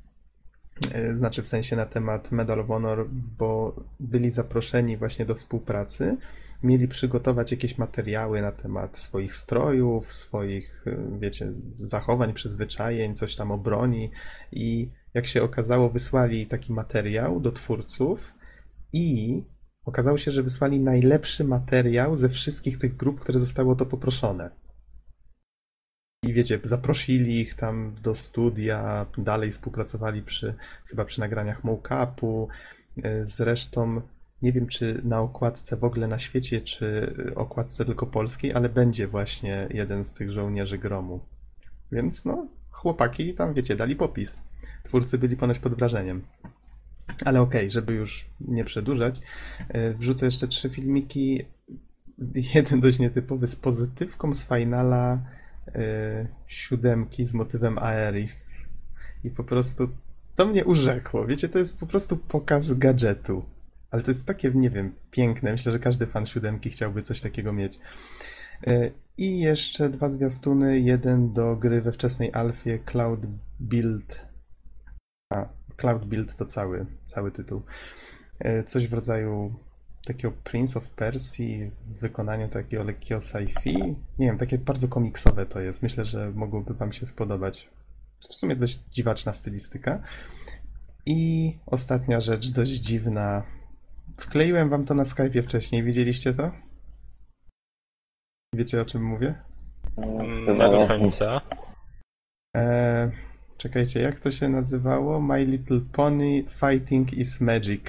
E, Znaczy w sensie na temat Medal of Honor, bo byli zaproszeni właśnie do współpracy. Mieli przygotować jakieś materiały na temat swoich strojów, swoich, e, wiecie, zachowań, przyzwyczajeń, coś tam o broni. I jak się okazało, wysłali taki materiał do twórców i Okazało się, że wysłali najlepszy materiał ze wszystkich tych grup, które zostały o to poproszone. I wiecie, zaprosili ich tam do studia, dalej współpracowali przy, chyba przy nagraniach mock-upu. E, Zresztą nie wiem, czy na okładce w ogóle na świecie, czy okładce tylko polskiej, ale będzie właśnie jeden z tych żołnierzy gromu. Więc no, chłopaki tam, wiecie, dali popis. Twórcy byli ponoć pod wrażeniem. Ale okej, żeby już nie przedłużać, e, wrzucę jeszcze trzy filmiki. Jeden dość nietypowy z pozytywką z finala e, siódemki z motywem Aerith. I po prostu to mnie urzekło. Wiecie, to jest po prostu pokaz gadżetu. Ale to jest takie, nie wiem, piękne. Myślę, że każdy fan siódemki chciałby coś takiego mieć. E, I jeszcze dwa zwiastuny. Jeden do gry we wczesnej alfie Cloud Build. A, Cloud Build to cały, cały tytuł. E, Coś w rodzaju takiego Prince of Persia w wykonaniu takiego lekkiego sci-fi. Nie wiem, takie bardzo komiksowe to jest. Myślę, że mogłoby Wam się spodobać. W sumie dość dziwaczna stylistyka. I ostatnia rzecz, dość dziwna. Wkleiłem Wam to na Skype'ie wcześniej. Widzieliście to? Wiecie o czym mówię? Nie do końca. Eee, czekajcie, jak to się nazywało? My Little Pony Fighting is Magic.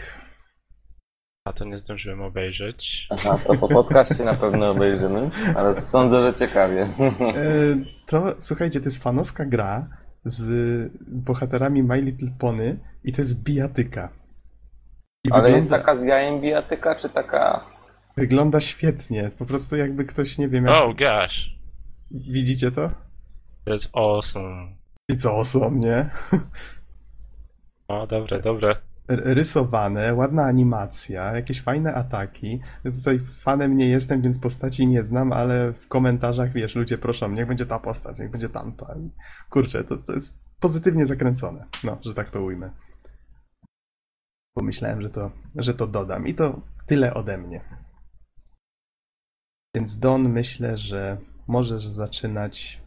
A to nie zdążyłem obejrzeć. Aha, to po podcaście na pewno obejrzymy, ale sądzę, że ciekawie. Eee, to słuchajcie, to jest fanowska gra z bohaterami My Little Pony i to jest bijatyka. I Ale wygląda, jest taka z jajem bijatyka, czy taka... wygląda świetnie. Po prostu jakby ktoś, nie wiem, jak... Oh gosh. widzicie to? To jest awesome. I co są, nie? O, dobre, dobre. Rysowane, ładna animacja, jakieś fajne ataki. Ja Tutaj fanem nie jestem, więc postaci nie znam, ale w komentarzach, wiesz, ludzie proszą, niech będzie ta postać, niech będzie tamta. Kurczę, to, to jest pozytywnie zakręcone, no, że tak to ujmę. Pomyślałem, że to, że to dodam i to tyle ode mnie. Więc Don, myślę, że możesz zaczynać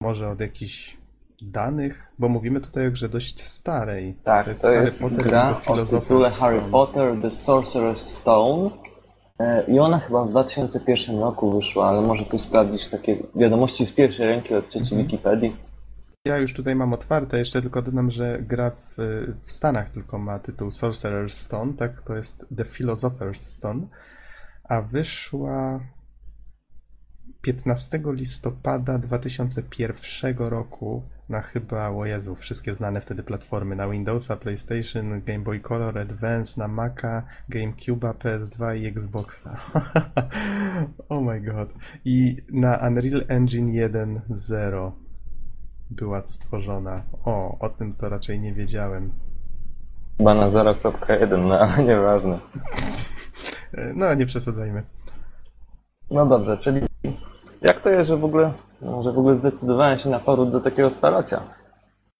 Może od jakichś danych? Bo mówimy tutaj o grze dość starej. Tak, to jest, Harry Potter gra o tytule Harry. Potter The Sorcerer's Stone E, i ona chyba w 2001 roku wyszła, ale może tu sprawdzić takie wiadomości z pierwszej ręki od cieci Mhm. Wikipedii. Ja już tutaj mam otwarte, jeszcze tylko dodam, że gra w, w Stanach tylko ma tytuł Sorcerer's Stone, tak? To jest The Philosopher's Stone, a wyszła 15 listopada 2001 roku na chyba, o Jezu, wszystkie znane wtedy platformy, na Windowsa, PlayStation, Game Boy Color, Advance, na Maca, GameCube'a, PS2 i Xboxa. oh my god. I na Unreal Engine 1.0 była stworzona. O, o tym to raczej nie wiedziałem. Chyba na 0.1, no ale nieważne. No, nie przesadzajmy. No dobrze, czyli jak to jest, że w ogóle, no, że w ogóle zdecydowałem się na powrót do takiego starocia?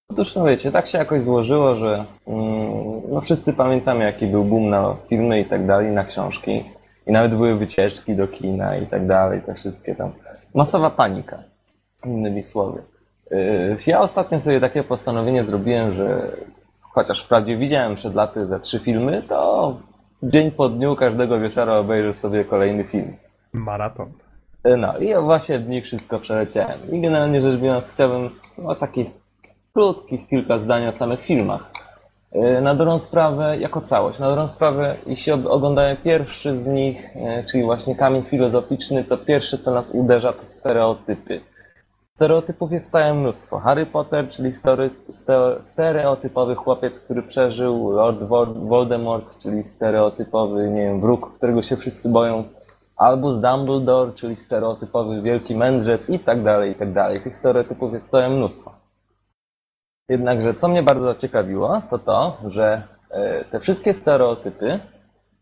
Otóż, no wiecie, tak się jakoś złożyło, że mm, no wszyscy pamiętamy, jaki był boom na filmy i tak dalej, na książki. I nawet były wycieczki do kina i tak dalej, te wszystkie tam. Masowa panika, innymi słowy. Yy, Ja ostatnio sobie takie postanowienie zrobiłem, że chociaż wprawdzie widziałem przed laty ze trzy filmy, to dzień po dniu każdego wieczora obejrzę sobie kolejny film. Maraton. No i właśnie w nich wszystko przeleciałem. I generalnie rzecz biorąc chciałbym o takich krótkich kilka zdań o samych filmach. Yy, Na dobrą sprawę, jako całość, na dobrą sprawę, jeśli oglądamy pierwszy z nich, yy, czyli właśnie kamień filozoficzny, to pierwsze co nas uderza to stereotypy. Stereotypów jest całe mnóstwo. Harry Potter, czyli stereotypowy chłopiec, który przeżył, Lord Vol- Voldemort, czyli stereotypowy, nie wiem, wróg, którego się wszyscy boją, Albus Dumbledore, czyli stereotypowy wielki mędrzec i tak dalej, i tak dalej. Tych stereotypów jest całe mnóstwo. Jednakże co mnie bardzo zaciekawiło, to to, że e, te wszystkie stereotypy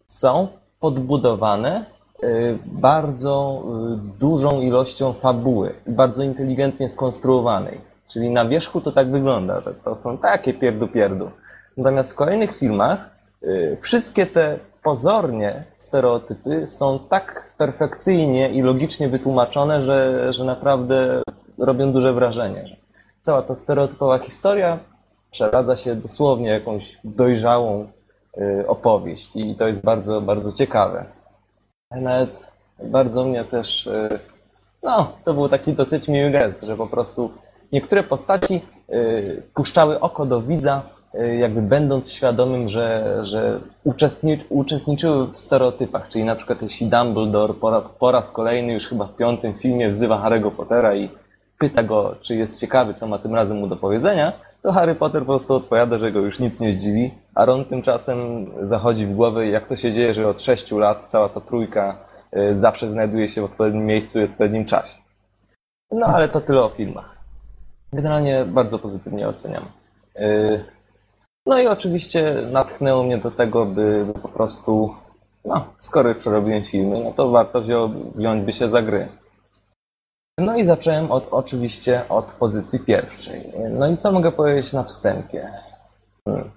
są podbudowane e, bardzo e, dużą ilością fabuły i bardzo inteligentnie skonstruowanej. Czyli na wierzchu to tak wygląda, to są takie pierdu-pierdu. Natomiast w kolejnych filmach wszystkie te pozornie stereotypy są tak perfekcyjnie i logicznie wytłumaczone, że, że naprawdę robią duże wrażenie. Cała ta stereotypowa historia przeradza się dosłownie jakąś dojrzałą y, opowieść i to jest bardzo, bardzo ciekawe. Nawet bardzo mnie też, y, no, to był taki dosyć miły gest, że po prostu niektóre postaci y, puszczały oko do widza, jakby będąc świadomym, że, że uczestni, uczestniczyły w stereotypach. Czyli na przykład jeśli Dumbledore po, po raz kolejny, już chyba w piątym filmie, wzywa Harry'ego Pottera i pyta go, czy jest ciekawy, co ma tym razem mu do powiedzenia, to Harry Potter po prostu odpowiada, że go już nic nie zdziwi, a Ron tymczasem zachodzi w głowę, jak to się dzieje, że od sześciu lat cała ta trójka y, zawsze znajduje się w odpowiednim miejscu i odpowiednim czasie. No ale to tyle o filmach. Generalnie bardzo pozytywnie oceniam. No i oczywiście natchnęło mnie do tego, by, po prostu, no, skoro już przerobiłem filmy, no to warto wziąć by się za gry. No i zacząłem od, oczywiście od pozycji pierwszej. No i co mogę powiedzieć na wstępie? Hmm.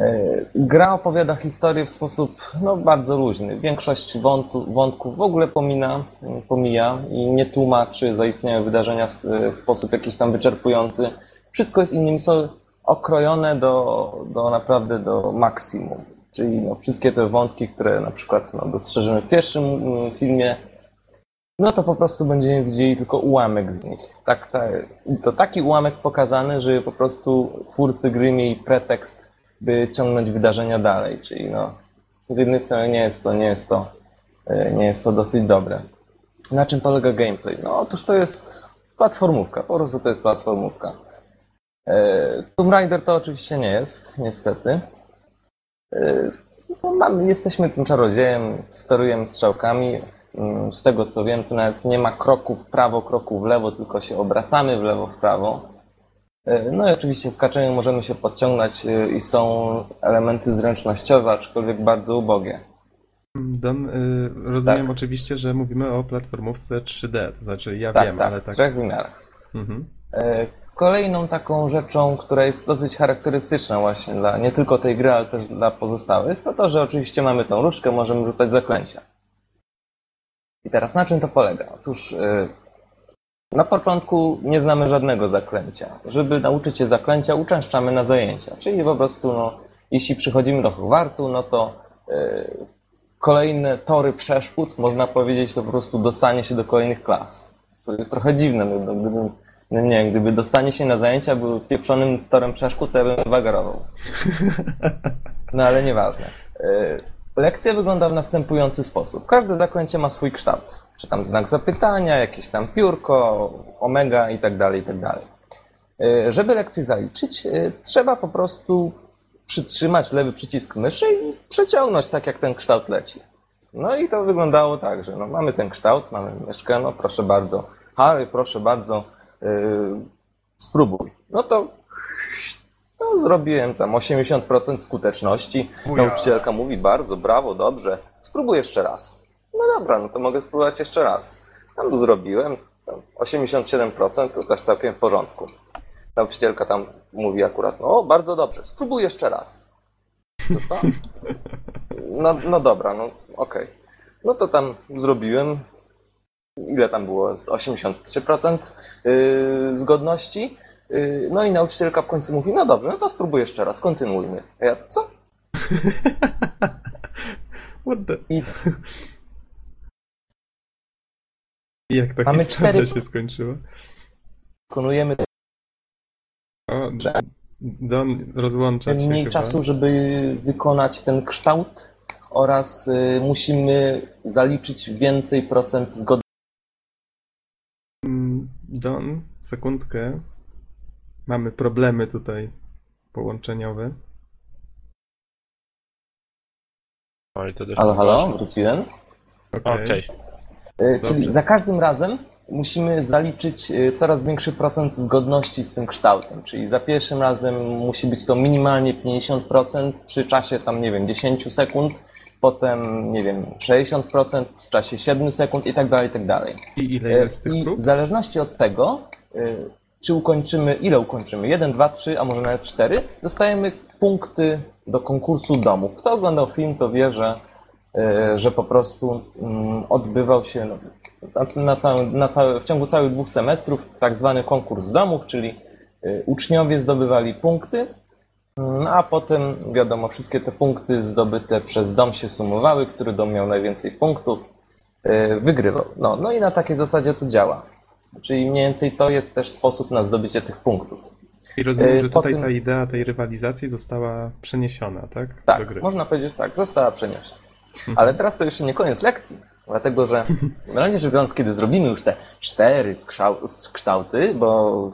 E, Gra opowiada historię w sposób no, bardzo luźny. Większość wątu, wątków w ogóle pomina, pomija i nie tłumaczy zaistniałe wydarzenia w, sposób jakiś tam wyczerpujący. Wszystko jest innymi słowy okrojone do, do naprawdę do maksimum. Czyli no, wszystkie te wątki, które na przykład no, dostrzeżymy w pierwszym mm, filmie, no to po prostu będziemy widzieli tylko ułamek z nich. Tak, to taki ułamek pokazany, że po prostu twórcy gry mieli pretekst, by ciągnąć wydarzenia dalej. Czyli no, z jednej strony nie jest to, nie jest to, e, nie jest to dosyć dobre. Na czym polega gameplay? No otóż to jest platformówka, po prostu to jest platformówka. E, Tomb Raider to oczywiście nie jest, niestety. E, no, mamy, jesteśmy tym czarodziejem, sterujemy strzałkami. Mm, Z tego co wiem, to nawet nie ma kroku w prawo, kroku w lewo, tylko się obracamy w lewo, w prawo. E, No i oczywiście skaczemy możemy się podciągnąć i są elementy zręcznościowe, aczkolwiek bardzo ubogie. Don, y, rozumiem Tak. oczywiście, że mówimy o platformówce 3D, to znaczy ja Tak, wiem, tak, ale w tak. trzech wymiarach. Mhm. Kolejną taką rzeczą, która jest dosyć charakterystyczna właśnie dla nie tylko tej gry, ale też dla pozostałych, to to, że oczywiście mamy tą różdżkę, możemy rzucać zaklęcia. I teraz na czym to polega? Otóż e, Na początku nie znamy żadnego zaklęcia. Żeby nauczyć się zaklęcia, uczęszczamy na zajęcia. Czyli po prostu, no, jeśli przychodzimy do Hogwartu, no to yy, kolejne tory przeszkód, można powiedzieć, to po prostu dostanie się do kolejnych klas. To jest trochę dziwne. No, gdybym, no nie gdyby dostanie się na zajęcia był pieprzonym torem przeszkód, to ja bym wagarował. No ale nieważne. Yy, Lekcja wygląda w następujący sposób. Każde zaklęcie ma swój kształt. Czy tam znak zapytania, jakieś tam piórko, omega i tak dalej, i tak dalej. Yy, Żeby lekcję zaliczyć, yy, trzeba po prostu przytrzymać lewy przycisk myszy i przeciągnąć tak, jak ten kształt leci. No i to wyglądało tak, że no, mamy ten kształt, mamy myszkę, no proszę bardzo. Harry, proszę bardzo, spróbuj. No to no, zrobiłem tam 80% skuteczności. Buja. Nauczycielka mówi bardzo, brawo, dobrze. Spróbuj jeszcze raz. No dobra, no to mogę spróbować jeszcze raz. Tam zrobiłem. Tam 87% to też całkiem w porządku. Nauczycielka tam mówi akurat, no bardzo dobrze, spróbuj jeszcze raz. To co? No, no dobra, no okej. No to tam zrobiłem. Ile tam było? Z 83% yy, zgodności. Yy, No i nauczycielka w końcu mówi, no dobrze, no to spróbuj jeszcze raz, kontynuujmy. A ja, co? What the... I jak ta Mamy historia cztery- się skończyła? wykonujemy O, Don rozłącza się mniej chyba. czasu, żeby wykonać ten kształt oraz y, musimy zaliczyć więcej procent zgodności. Don, sekundkę. Mamy problemy tutaj połączeniowe. Oj, to dość Halo, halo, wróciłem. Okej. Okej. Y, Czyli za każdym razem musimy zaliczyć y, coraz większy procent zgodności z tym kształtem. Czyli za pierwszym razem musi być to minimalnie 50% przy czasie tam, nie wiem, 10 sekund, potem, nie wiem, 60% przy czasie 7 sekund i tak dalej, i tak dalej. I ile jest tych I prób? w zależności od tego, y, czy ukończymy, ile ukończymy, 1, 2, 3, a może nawet 4, dostajemy punkty do konkursu domów. Kto oglądał film, to wie, że, y, że po prostu mm, odbywał się no, na, na całym, na całe, w ciągu całych dwóch semestrów tak zwany konkurs domów, czyli y, uczniowie zdobywali punkty, mm, a potem, wiadomo, wszystkie te punkty zdobyte przez dom się sumowały, który dom miał najwięcej punktów, y, wygrywał. No, no i na takiej zasadzie to działa. Czyli mniej więcej to jest też sposób na zdobycie tych punktów. I rozumiem, e, że tutaj tym- ta idea tej rywalizacji została przeniesiona, tak? Tak, można powiedzieć tak, została przeniesiona. Ale teraz to jeszcze nie koniec lekcji, dlatego że generalnie rzecz biorąc, kiedy zrobimy już te cztery kształty, bo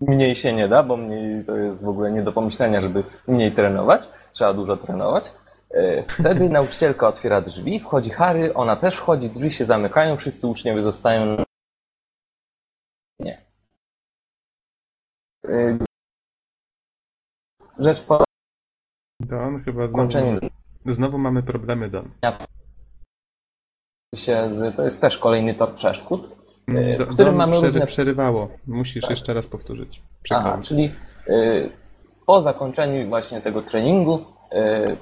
mniej się nie da, bo mniej to jest w ogóle nie do pomyślenia, żeby mniej trenować, trzeba dużo trenować. E, Wtedy nauczycielka otwiera drzwi, wchodzi Harry, ona też wchodzi, drzwi się zamykają, wszyscy uczniowie zostają. Nie. E, Rzecz po Don, chyba znowu, znowu mamy problemy, Don. to jest też kolejny tor przeszkód, W Do, którym Don mamy przery, różne- przerywało. Musisz jeszcze raz powtórzyć. Aha, Przykro mi. czyli y, po zakończeniu właśnie tego treningu, y,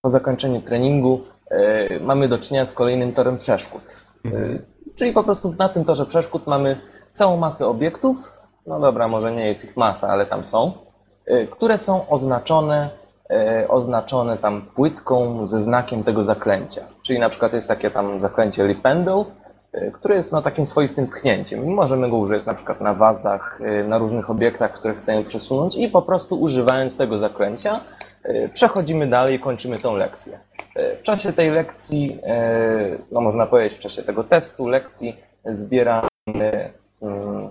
po zakończeniu treningu y, mamy do czynienia z kolejnym torem przeszkód. Y, czyli po prostu na tym torze przeszkód mamy całą masę obiektów, no dobra, może nie jest ich masa, ale tam są, które są oznaczone, oznaczone tam płytką ze znakiem tego zaklęcia. Czyli na przykład jest takie tam zaklęcie Ripendo, y, które jest no, takim swoistym pchnięciem. Możemy go użyć na przykład na wazach, y, na różnych obiektach, które chcemy przesunąć i po prostu używając tego zaklęcia y, przechodzimy dalej i kończymy tą lekcję. W czasie tej lekcji, no można powiedzieć w czasie tego testu, lekcji zbieramy mm,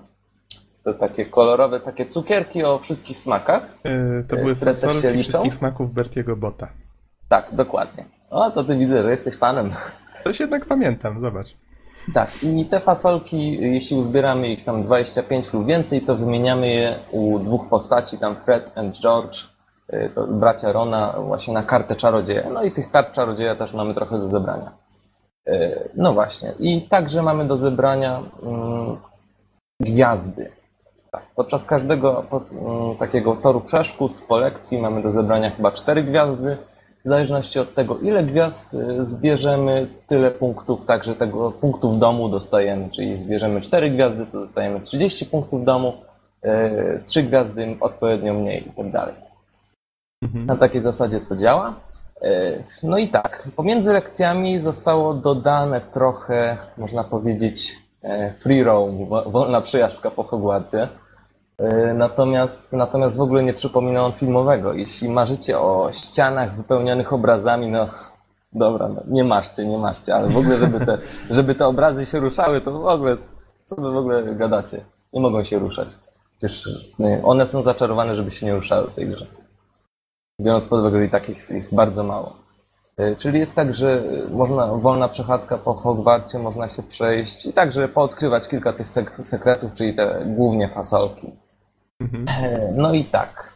to takie kolorowe, takie cukierki o wszystkich smakach. E, to e, były fasolki wszystkich smaków Bertiego Bota. Tak, dokładnie. O, to ty widzę, że jesteś fanem. Coś jednak pamiętam, zobacz. Tak, i te fasolki, jeśli uzbieramy ich tam 25 lub więcej, to wymieniamy je u dwóch postaci, tam Fred and George, y, bracia Rona, właśnie na kartę czarodzieja. No i tych kart czarodzieja też mamy trochę do zebrania. Y, No właśnie, i także mamy do zebrania mm, gwiazdy. Tak, podczas każdego po, mm, takiego toru przeszkód po lekcji mamy do zebrania chyba cztery gwiazdy. W zależności od tego, ile gwiazd y, zbierzemy, tyle punktów, także tego punktów domu dostajemy. Czyli zbierzemy 4 gwiazdy, to dostajemy 30 punktów domu, 3 gwiazdy odpowiednio mniej i tak dalej. Mhm. Na takiej zasadzie to działa. E, No i tak, pomiędzy lekcjami zostało dodane trochę, można powiedzieć, free roam, wo- wolna przejażdżka po Hogwarcie. E, Natomiast, natomiast w ogóle nie przypomina on filmowego. Jeśli marzycie o ścianach wypełnionych obrazami, no dobra, no, nie maszcie, nie maszcie, ale w ogóle, żeby te, żeby te obrazy się ruszały, to w ogóle, co wy w ogóle gadacie? Nie mogą się ruszać. Przecież nie, one są zaczarowane, żeby się nie ruszały w tej grze biorąc pod uwagę, że i takich jest ich bardzo mało. E, Czyli jest tak, że można, wolna przechadzka po Hogwarcie, można się przejść i także poodkrywać kilka tych sek- sekretów, czyli te głównie fasolki. Mhm. E, No i tak.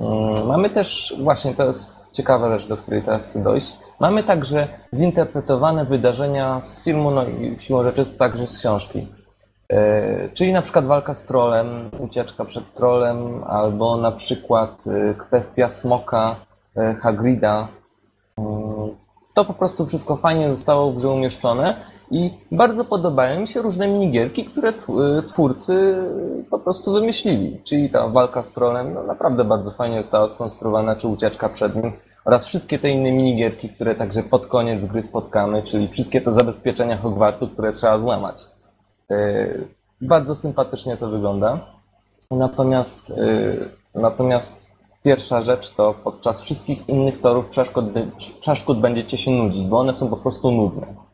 Mm, Mamy też, właśnie to jest ciekawa rzecz, do której teraz chcę dojść. Mamy także zinterpretowane wydarzenia z filmu, no i siłą rzeczy także z książki. E, Czyli na przykład walka z trolem, ucieczka przed trolem, albo na przykład e, kwestia smoka Hagrida. Mm, To po prostu wszystko fajnie zostało w grze umieszczone i bardzo podobają mi się różne minigierki, które e, twórcy po prostu wymyślili. Czyli ta walka z trolem no naprawdę bardzo fajnie została skonstruowana, czy ucieczka przed nim oraz wszystkie te inne minigierki, które także pod koniec gry spotkamy, czyli wszystkie te zabezpieczenia Hogwartu, które trzeba złamać. E, Bardzo sympatycznie to wygląda. Natomiast, e, natomiast pierwsza rzecz to podczas wszystkich innych torów przeszkód, przeszkód będziecie się nudzić, bo one są po prostu nudne.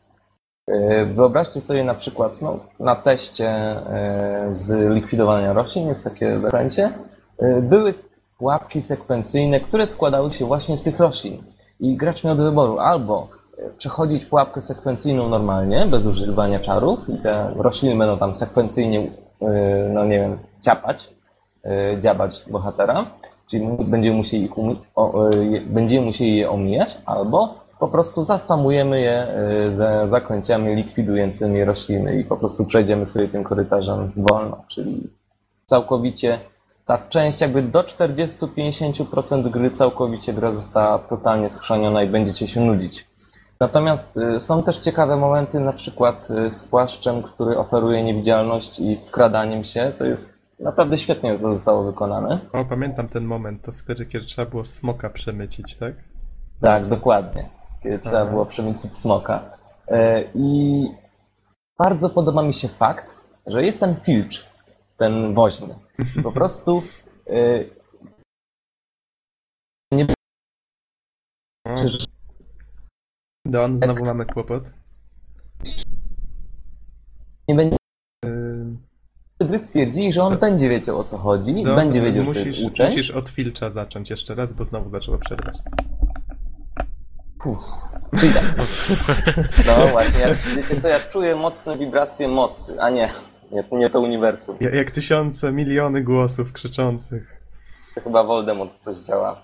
E, Wyobraźcie sobie na przykład no, na teście e, z likwidowania roślin, jest takie zaklęcie, e, były pułapki sekwencyjne, które składały się właśnie z tych roślin. I gracz miał do wyboru. Albo przechodzić pułapkę sekwencyjną normalnie, bez używania czarów i te rośliny będą tam sekwencyjnie, no nie wiem, ciapać, dziabać bohatera, czyli będziemy musieli, ich o, będziemy musieli je omijać, albo po prostu zaspamujemy je ze zaklęciami likwidującymi rośliny i po prostu przejdziemy sobie tym korytarzem wolno, czyli całkowicie ta część jakby do 40-50% gry całkowicie gra została totalnie schrzaniona i będziecie się nudzić. Natomiast y, są też ciekawe momenty, na przykład y, z płaszczem, który oferuje niewidzialność i skradaniem się, co jest naprawdę świetnie to zostało wykonane. O, pamiętam ten moment, to wtedy, kiedy trzeba było smoka przemycić, tak? Tak, dokładnie. Trzeba Aha. było przemycić smoka. E, I bardzo podoba mi się fakt, że jest ten filcz, ten woźny. Po prostu e, nie Don, znowu mamy kłopot. nie będzie Ym, gry stwierdzili, że on będzie wiedział o co chodzi, Don, będzie wiedział, że to musisz, jest uczeń. musisz od filcza zacząć jeszcze raz, bo znowu zaczęło przerwać. Czyli tak. No właśnie, jak, wiecie co, ja czuję mocne wibracje mocy, a nie, nie, nie to uniwersum. Ja- Jak tysiące, miliony głosów krzyczących. To chyba Voldemort coś działa.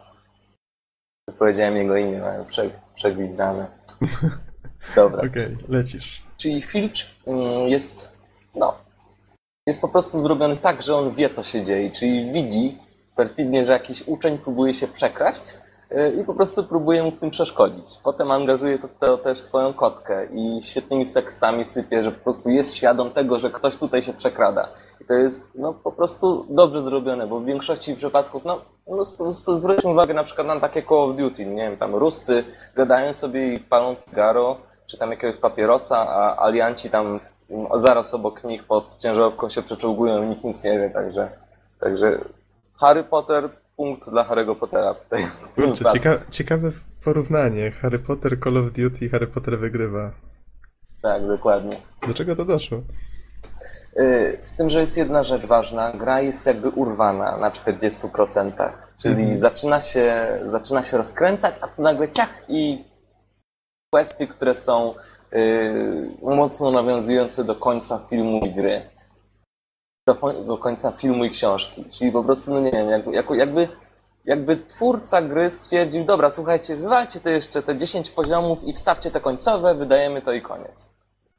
Powiedziałem jego imię, ale prze, przegwizdane. Dobra. Okej, lecisz. Czyli Filch mm, jest, no, jest po prostu zrobiony tak, że on wie, co się dzieje, czyli widzi perfidnie, że jakiś uczeń próbuje się przekraść i po prostu próbuje mu w tym przeszkodzić. Potem angażuje to, to też swoją kotkę i świetnymi tekstami sypie, że po prostu jest świadom tego, że ktoś tutaj się przekrada. I to jest no, po prostu dobrze zrobione, bo w większości przypadków, no, no zwróćmy uwagę na przykład na takie Call of Duty, nie wiem, tam Ruscy gadają sobie i palą cygaro, czy tam jakiegoś papierosa, a alianci tam mm, zaraz obok nich pod ciężarówką się przeczołgują i nikt nic nie wie, także, także Harry Potter, punkt dla Harry'ego Pottera tutaj. Kurczę, cieka ciekawe porównanie. Harry Potter, Call of Duty i Harry Potter wygrywa. Tak, dokładnie. Do czego to doszło? Y, Z tym, że jest jedna rzecz ważna, gra jest jakby urwana na 40%, czyli Mhm. zaczyna, się, zaczyna się rozkręcać, a tu nagle ciach i questy, które są y, mocno nawiązujące do końca filmu i gry. Do, końca filmu i książki. Czyli po prostu, no nie wiem, jakby, jakby, jakby twórca gry stwierdził, dobra, słuchajcie, wywalcie to jeszcze te 10 poziomów i wstawcie te końcowe, wydajemy to i koniec.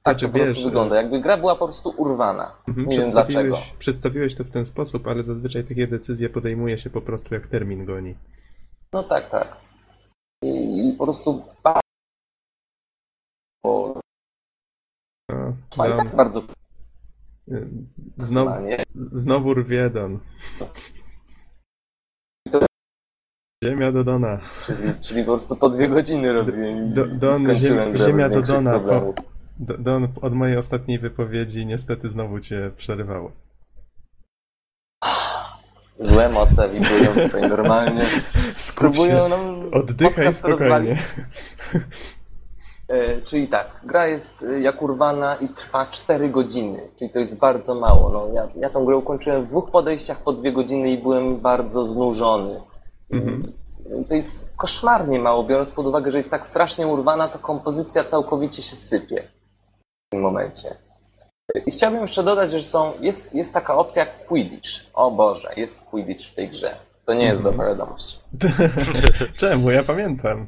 Tak Znaczy, to po prostu wiesz, wygląda. Jakby gra była po prostu urwana. Mhm, Nie wiem dlaczego. przedstawiłeś, to w ten sposób, ale zazwyczaj takie decyzje podejmuje się po prostu jak termin goni. No tak, tak. i, i po prostu ba- bo No, i Don, tak bardzo znowu, znowu rwie Don. To- Ziemia do Dona. Czyli, czyli po prostu po dwie godziny robiłem Do- Don, ziemia bez do Dona. D- Don, od mojej ostatniej wypowiedzi niestety znowu cię przerywało. Złe moce wibrują tutaj normalnie. Skup Próbują się, nam oddychaj spokojnie. rozwalić. E, czyli tak, gra jest e, jak urwana i trwa 4 godziny, czyli to jest bardzo mało. No, ja, ja tą grę ukończyłem w dwóch podejściach po dwie godziny i byłem bardzo znużony. Mhm. I To jest koszmarnie mało, biorąc pod uwagę, że jest tak strasznie urwana, to kompozycja całkowicie się sypie w tym momencie. I chciałbym jeszcze dodać, że są, jest, jest taka opcja jak Quidditch. O Boże, jest Quidditch w tej grze. To nie jest Mhm. dobra wiadomość. Czemu? Ja pamiętam.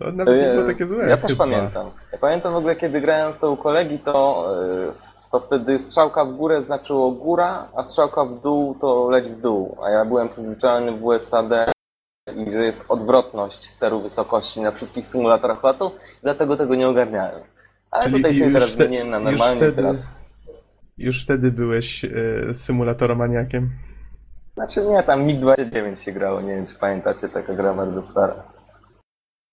To nawet nie było takie złe. Ja też chyba. pamiętam. Ja pamiętam w ogóle, kiedy grałem w to u kolegi, to, yy, to wtedy strzałka w górę znaczyło góra, a strzałka w dół to leć w dół. A ja byłem przyzwyczajony w USAD i że jest odwrotność steru wysokości na wszystkich symulatorach lotu, dlatego tego nie ogarniałem. Ale Czyli tutaj sobie teraz zmieniłem na normalnie wtedy- teraz. Już wtedy byłeś e, symulatoromaniakiem? Znaczy nie, tam MiG-29 się grało, nie wiem czy pamiętacie, taka gra bardzo stara.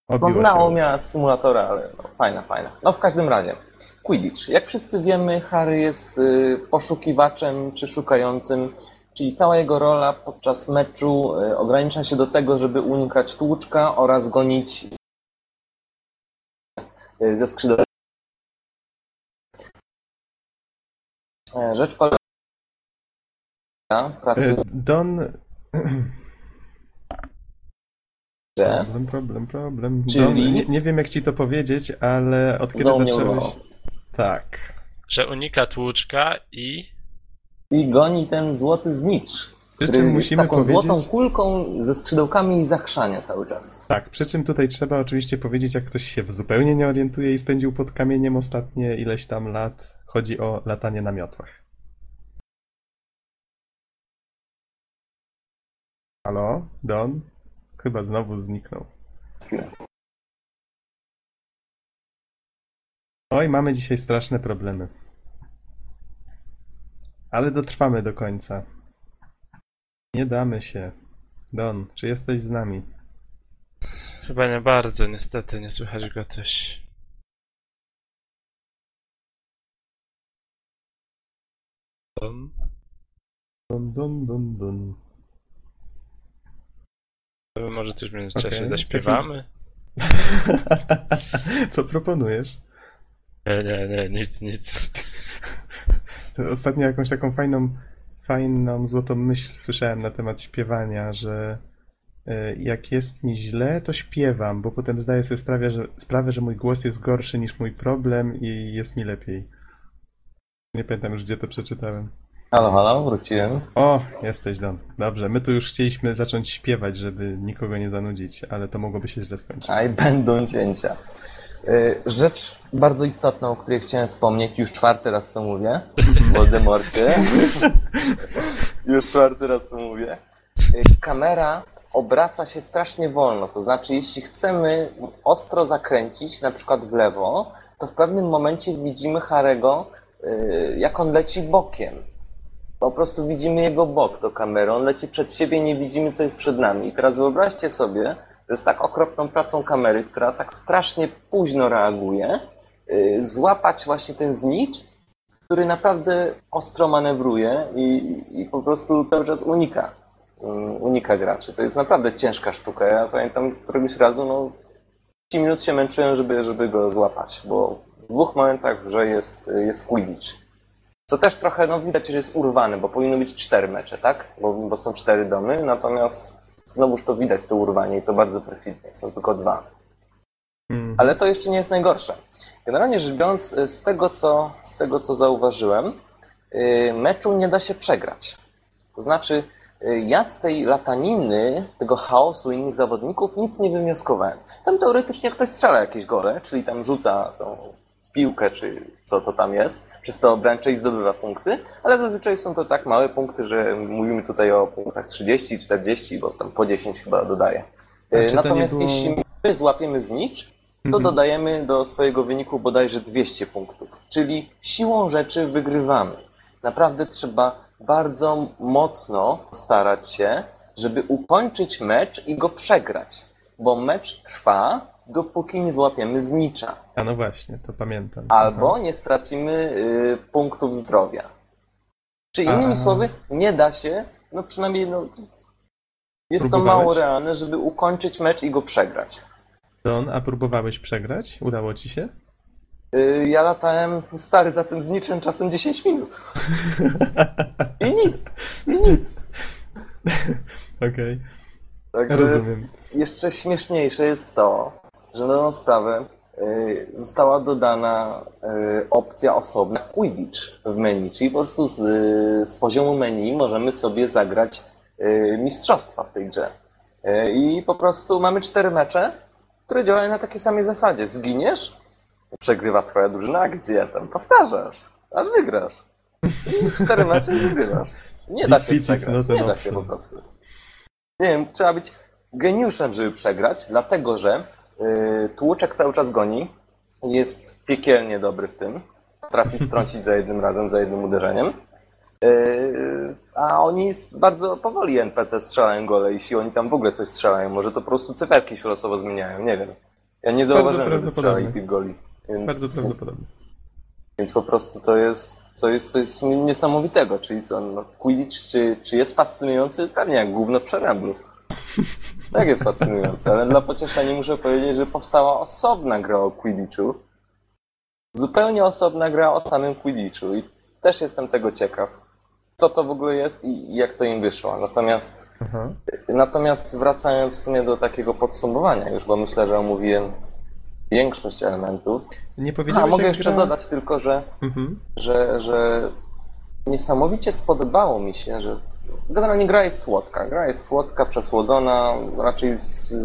No Obiło mało miała z symulatora, ale no, fajna, fajna. No w każdym razie, Quidditch. Jak wszyscy wiemy, Harry jest y, poszukiwaczem czy szukającym, czyli cała jego rola podczas meczu y, ogranicza się do tego, żeby unikać tłuczka oraz gonić y, ze skrzydeł. Rzecz polega pracuje Don... Problem, problem, problem. Czyli- Don, nie, nie wiem jak ci to powiedzieć, ale od kiedy mnie zacząłeś... Tak. Że unika tłuczka i i goni ten złoty znicz, Przy który czym jest musimy taką powiedzieć... złotą kulką ze skrzydełkami i zachrzania cały czas. Tak, przy czym tutaj trzeba oczywiście powiedzieć, jak ktoś się zupełnie nie orientuje i spędził pod kamieniem ostatnie ileś tam lat, chodzi o latanie na miotłach. Halo? Don? Chyba znowu zniknął. Oj, mamy dzisiaj straszne problemy. Ale dotrwamy do końca. Nie damy się. Don, czy jesteś z nami? chyba nie bardzo, niestety, nie słychać go coś. Don? Don, don, don, don. To może coś w międzyczasie Okej, zaśpiewamy? Co proponujesz? Nie, nie, nie, nic, nic. To Ostatnio jakąś taką fajną, fajną, złotą myśl słyszałem na temat śpiewania, że e, jak jest mi źle, to śpiewam, bo potem zdaję sobie sprawę, że, sprawę, że mój głos jest gorszy niż mój problem i jest mi lepiej. Nie pamiętam już, gdzie to przeczytałem. Halo, halo, wróciłem. O, jesteś Don. Dobrze, my tu już chcieliśmy zacząć śpiewać, żeby nikogo nie zanudzić, ale to mogłoby się źle skończyć. Aj, będą cięcia. Y, Rzecz bardzo istotna, o której chciałem wspomnieć, już czwarty raz to mówię, Voldemorcie. już czwarty raz to mówię. Y, Kamera obraca się strasznie wolno, to znaczy jeśli chcemy ostro zakręcić, na przykład w lewo, to w pewnym momencie widzimy Harego, y, jak on leci bokiem. Po prostu widzimy jego bok do kamery, on leci przed siebie, nie widzimy co jest przed nami. I teraz wyobraźcie sobie, że z tak okropną pracą kamery, która tak strasznie późno reaguje, yy, złapać właśnie ten znicz, który naprawdę ostro manewruje i, i po prostu cały czas unika, mm, unika graczy. To jest naprawdę ciężka sztuka. Ja pamiętam któregoś razu, no, 5 minut się męczyłem, żeby, żeby go złapać, bo w dwóch momentach w jest, jest Quidditch. Co też trochę no, widać, że jest urwany, bo powinno być cztery mecze, tak? Bo, bo są cztery domy, natomiast znowuż to widać, to urwanie i to bardzo perfidnie. Są tylko dwa. Mm. Ale to jeszcze nie jest najgorsze. Generalnie rzecz biorąc, y, z tego co, z tego, co zauważyłem, y, meczu nie da się przegrać. To znaczy, y, ja z tej lataniny, tego chaosu innych zawodników nic nie wywnioskowałem. Tam teoretycznie ktoś strzela jakieś gole, czyli tam rzuca tą piłkę, czy co to tam jest, przez to obręcze i zdobywa punkty, ale zazwyczaj są to tak małe punkty, że mówimy tutaj o punktach 30, 40, bo tam po 10 chyba dodaje. Natomiast było- jeśli my złapiemy znicz, to Mhm. dodajemy do swojego wyniku bodajże 200 punktów. Czyli siłą rzeczy wygrywamy. Naprawdę trzeba bardzo mocno starać się, żeby ukończyć mecz i go przegrać. Bo mecz trwa, dopóki nie złapiemy znicza. A no właśnie, to pamiętam. Albo Aha. nie stracimy y, punktów zdrowia. Czy innymi A. słowy, nie da się, no przynajmniej no, jest to mało realne, żeby ukończyć mecz i go przegrać. Don, a próbowałeś przegrać? Udało ci się? Y, Ja latałem stary za tym zniczem czasem 10 minut. I nic, i nic. Okej, Także rozumiem. jeszcze śmieszniejsze jest to, że na tą sprawę y, została dodana y, opcja osobna Quidditch w menu, czyli po prostu z, y, z poziomu menu możemy sobie zagrać mistrzostwa w tej grze. I po prostu mamy cztery mecze, które działają na takiej samej zasadzie. Zginiesz, przegrywa twoja drużyna, a gdzie tam powtarzasz, aż wygrasz. I cztery mecze i wygrywasz. Nie da się przegrać, not nie da się po prostu. Nie wiem, trzeba być geniuszem, żeby przegrać, dlatego że tłuczek cały czas goni, jest piekielnie dobry w tym, trafi strącić za jednym razem, za jednym uderzeniem. Y, a oni bardzo powoli NPC strzelają gole, jeśli oni tam w ogóle coś strzelają. Może to po prostu cyferki się losowo zmieniają, nie wiem. Ja nie zauważyłem, żeby strzelali tych goli. Więc, Bardzo prawdopodobne. więc po prostu to jest, to jest coś niesamowitego. Czyli co, no, Quidditch czy, czy jest fascynujący? Pewnie jak gówno przeręblu. Tak jest fascynujący, ale dla pocieszenia muszę powiedzieć, że powstała osobna gra o Quidditchu. Zupełnie osobna gra o samym Quidditchu i też jestem tego ciekaw. Co to w ogóle jest i jak to im wyszło. Natomiast, Aha. natomiast wracając w sumie do takiego podsumowania już, bo myślę, że omówiłem większość elementów. Nie A, powiedziałeś, mogę jak jeszcze gra... dodać tylko, że Mhm. że, że niesamowicie spodobało mi się, że generalnie gra jest słodka. Gra jest słodka, przesłodzona, raczej s-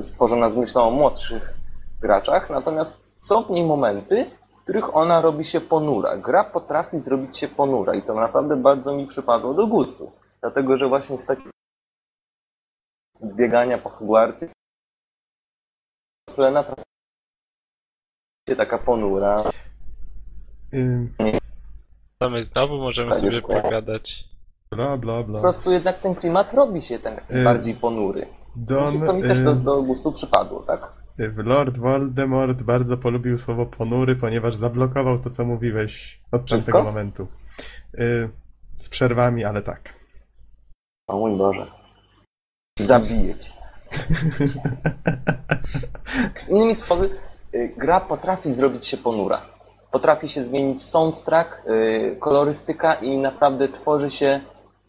stworzona z myślą o młodszych graczach, natomiast są w niej momenty, w których ona robi się ponura. Gra potrafi zrobić się ponura i to naprawdę bardzo mi przypadło do gustu. Dlatego, że właśnie z takiego biegania po Hogwarcie naprawdę się taka ponura. To my znowu możemy Tak, sobie pogadać. Bla, bla, Po bla. prostu jednak ten klimat robi się ten Y, bardziej ponury. Don, Co mi też do, ym, do gustu przypadło, tak? Lord Voldemort bardzo polubił słowo ponury, ponieważ zablokował to, co mówiłeś od Wszystko? tamtego momentu. Y, z przerwami, ale tak. O mój Boże. Zabiję cię. Innymi słowy, y, gra potrafi zrobić się ponura. Potrafi się zmienić soundtrack, y, kolorystyka i naprawdę tworzy się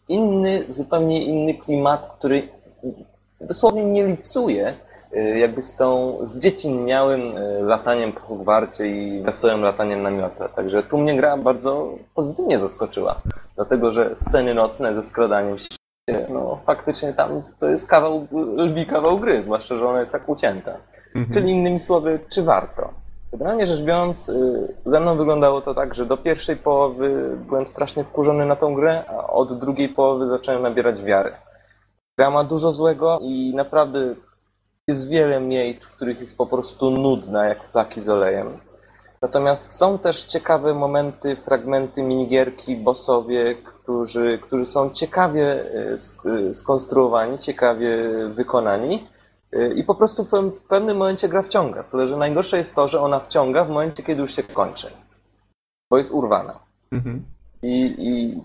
inny, zupełnie inny klimat, który dosłownie nie licuje y, jakby z tą zdziecinniałym y, lataniem po Hogwarcie i wesołym lataniem na miotę. Także tu mnie gra bardzo pozytywnie zaskoczyła. Dlatego, że sceny nocne ze skradaniem się, no faktycznie tam to jest kawał, lwi kawał gry, zwłaszcza, że ona jest tak ucięta. Mhm. Czyli innymi słowy, czy warto? Generalnie rzecz biorąc, y, ze mną wyglądało to tak, że do pierwszej połowy byłem strasznie wkurzony na tą grę, a od drugiej połowy zacząłem nabierać wiary. Gra ma dużo złego i naprawdę jest wiele miejsc, w których jest po prostu nudna, jak flaki z olejem. Natomiast są też ciekawe momenty, fragmenty minigierki, bossowie, którzy, którzy są ciekawie y, y, skonstruowani, ciekawie wykonani. I po prostu w pewnym- momencie gra wciąga. Tyle, że najgorsze jest to, że ona wciąga w momencie, kiedy już się kończy. Bo jest urwana. Mhm. I, I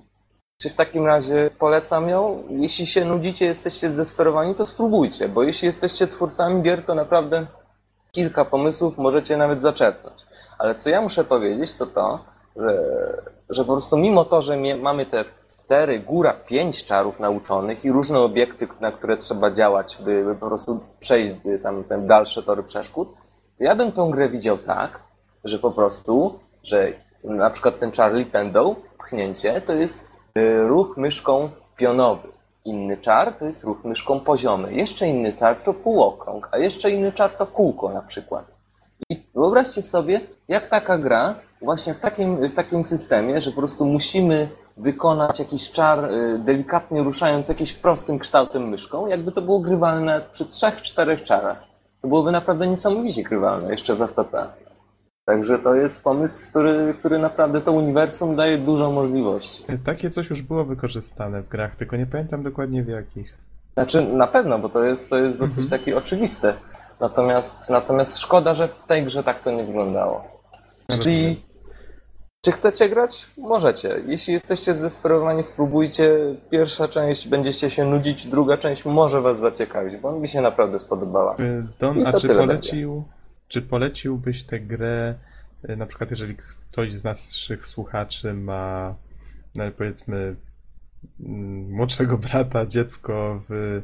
czy w takim razie polecam ją? Jeśli się nudzicie, jesteście zdesperowani, to spróbujcie, bo jeśli jesteście twórcami gier, to naprawdę kilka pomysłów możecie nawet zaczerpnąć. Ale co ja muszę powiedzieć, to to, że, że po prostu mimo to, że mamy te cztery, góra pięć czarów nauczonych i różne obiekty, na które trzeba działać, by, po prostu przejść tam dalsze tory przeszkód, to ja bym tą grę widział tak, że po prostu, że na przykład ten Charlie Pendle, pchnięcie, to jest y, ruch myszką pionowy. Inny czar to jest ruch myszką poziomy. Jeszcze inny czar to półokrąg, a jeszcze inny czar to kółko na przykład. I wyobraźcie sobie, jak taka gra, właśnie w takim, w takim systemie, że po prostu musimy wykonać jakiś czar, y, delikatnie ruszając jakimś prostym kształtem myszką, jakby to było grywalne przy trzech, czterech czarach. to byłoby naprawdę niesamowicie grywalne, jeszcze w FPP. Także to jest pomysł, który, który naprawdę to uniwersum daje dużo możliwości. Takie coś już było wykorzystane w grach, tylko nie pamiętam dokładnie w jakich. Znaczy, na pewno, bo to jest, to jest dosyć takie oczywiste. Natomiast, natomiast szkoda, że w tej grze tak to nie wyglądało. Czyli, czy chcecie grać? Możecie. Jeśli jesteście zdesperowani, spróbujcie. Pierwsza część będziecie się nudzić, druga część może was zaciekawić, bo mi się naprawdę spodobała. Y, Don, I a czy polecił, czy poleciłbyś tę grę, y, na przykład jeżeli ktoś z naszych słuchaczy ma, no powiedzmy, mm, młodszego brata, dziecko w,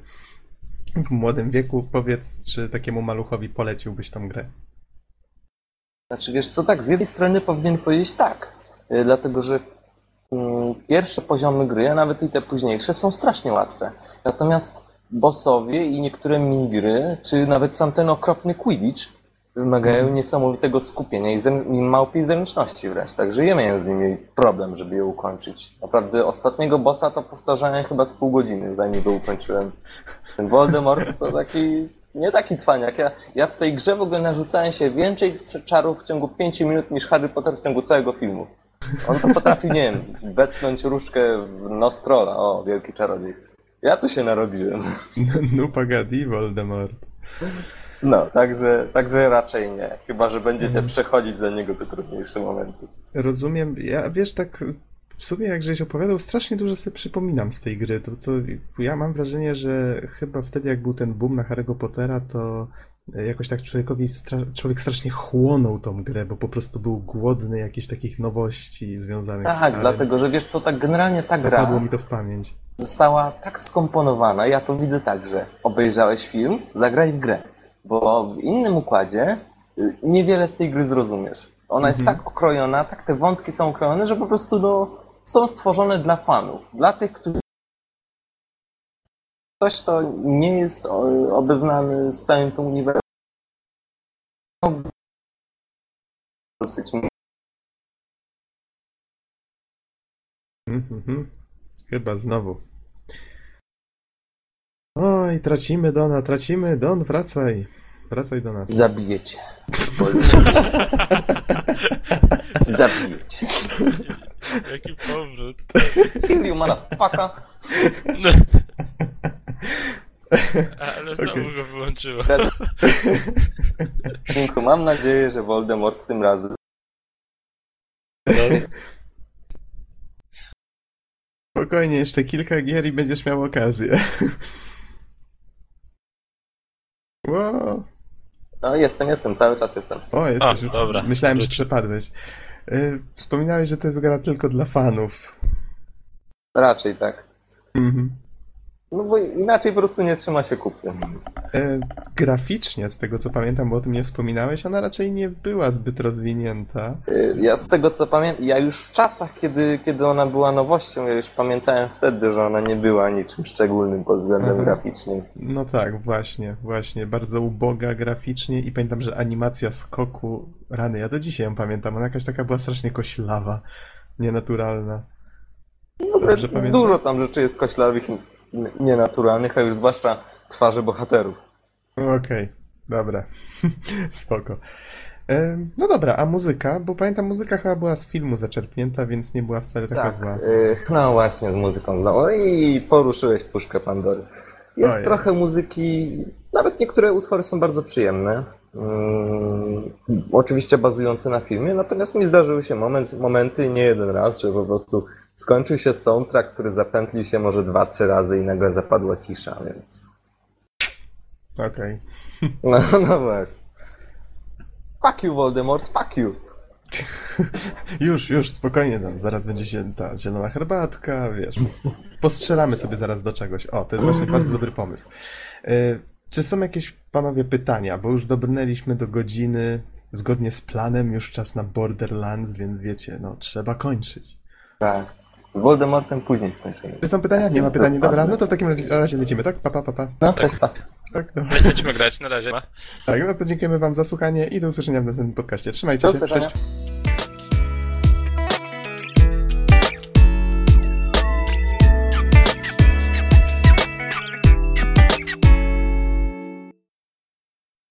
w młodym wieku, powiedz, czy takiemu maluchowi poleciłbyś tą grę? Znaczy, wiesz co, tak, z jednej strony powinien powiedzieć tak, y, dlatego że mm, pierwsze poziomy gry, a nawet i te późniejsze, są strasznie łatwe. Natomiast bossowie i niektóre minigry, czy nawet sam ten okropny Quidditch, wymagają niesamowitego skupienia i, zem- i małpiej zręczności wręcz. Także ja miałem z nimi problem, żeby je ukończyć. Naprawdę ostatniego bossa to powtarzałem chyba z pół godziny, zanim go ukończyłem. Ten Voldemort to taki, nie taki cwaniak. Ja, ja w tej grze w ogóle narzucałem się więcej czarów w ciągu 5 minut niż Harry Potter w ciągu całego filmu. On to potrafi, nie wiem, wetknąć różdżkę w nos trolla. O, wielki czarodziej. Ja tu się narobiłem. No pagadi, Voldemort. No, także, także raczej nie. Chyba, że będziecie przechodzić za niego te trudniejsze momenty. Rozumiem, ja wiesz, tak w sumie jak żeś opowiadał, strasznie dużo sobie przypominam z tej gry. To co, ja mam wrażenie, że chyba wtedy jak był ten boom na Harry'ego Pottera, to jakoś tak człowiekowi, człowiek strasznie chłonął tą grę, bo po prostu był głodny jakichś takich nowości związanych z Tak, dlatego, że wiesz co, tak generalnie ta gra Zapadło mi to w pamięć. została tak skomponowana, ja to widzę tak, że obejrzałeś film, zagraj w grę, bo w innym układzie y, niewiele z tej gry zrozumiesz. Ona jest tak okrojona, tak te wątki są okrojone, że po prostu no, są stworzone dla fanów, dla tych, którzy ktoś, kto nie jest obeznany z całym tym uniwersum. Dosyć Mhm, mhm. Chyba znowu. Oj, tracimy Dona, tracimy. Don, wracaj. Wracaj do nas. Zabiję cię. Jaki powrót. Kill you, motherfucker. No. Ale znowu Okej. go wyłączyło. Synku, mam nadzieję, że Voldemort tym razem No. Spokojnie, jeszcze kilka gier i będziesz miał okazję. Wow. No jestem, jestem, cały czas jestem. O, jesteś dobra. Myślałem, że przepadłeś. Y, Wspominałeś, że to jest gra tylko dla fanów. Raczej tak. Mhm. No bo inaczej po prostu nie trzyma się kupy. E, Graficznie, z tego co pamiętam, bo o tym nie wspominałeś, ona raczej nie była zbyt rozwinięta. Y, Ja z tego co pamiętam, ja już w czasach, kiedy, kiedy ona była nowością, ja już pamiętałem wtedy, że ona nie była niczym szczególnym pod względem Mhm. graficznym. No tak, właśnie, właśnie. Bardzo uboga graficznie i pamiętam, że animacja skoku, rany, ja do dzisiaj ją pamiętam, ona jakaś taka była strasznie koślawa, nienaturalna. Dobrze pamiętam? Dużo tam rzeczy jest koślawych, nienaturalnych, a już zwłaszcza twarzy bohaterów. Okej, dobra, spoko. E, No dobra, a muzyka, bo pamiętam, muzyka chyba była z filmu zaczerpnięta, więc nie była wcale taka Tak, zła. y, no właśnie z muzyką znowu. I poruszyłeś puszkę Pandory. Jest Ojej. trochę muzyki, nawet niektóre utwory są bardzo przyjemne. Mm, oczywiście bazujące na filmie, natomiast mi zdarzyły się moment, momenty, nie jeden raz, że po prostu skończył się soundtrack, który zapętlił się może dwa, trzy razy i nagle zapadła cisza, więc... Okej. No, no właśnie. Fuck you, Voldemort, fuck you. Już, już, spokojnie, no. zaraz będzie się ta zielona herbatka, wiesz. Postrzelamy sobie zaraz do czegoś. O, to jest właśnie bardzo dobry pomysł. E, Czy są jakieś, panowie, pytania? Bo już dobrnęliśmy do godziny, zgodnie z planem, już czas na Borderlands, więc wiecie, no, trzeba kończyć. Tak. Z Voldemortem później skończymy. Czy są pytania? Nie ma pytań, dobra, no to w takim razie lecimy, tak? Pa, pa, pa, pa. No, cześć, pa. Tak, dobra. Będziemy grać na razie. tak, no to dziękujemy wam za słuchanie i do usłyszenia w następnym podcaście. Trzymajcie Do się, usłyszenia. cześć.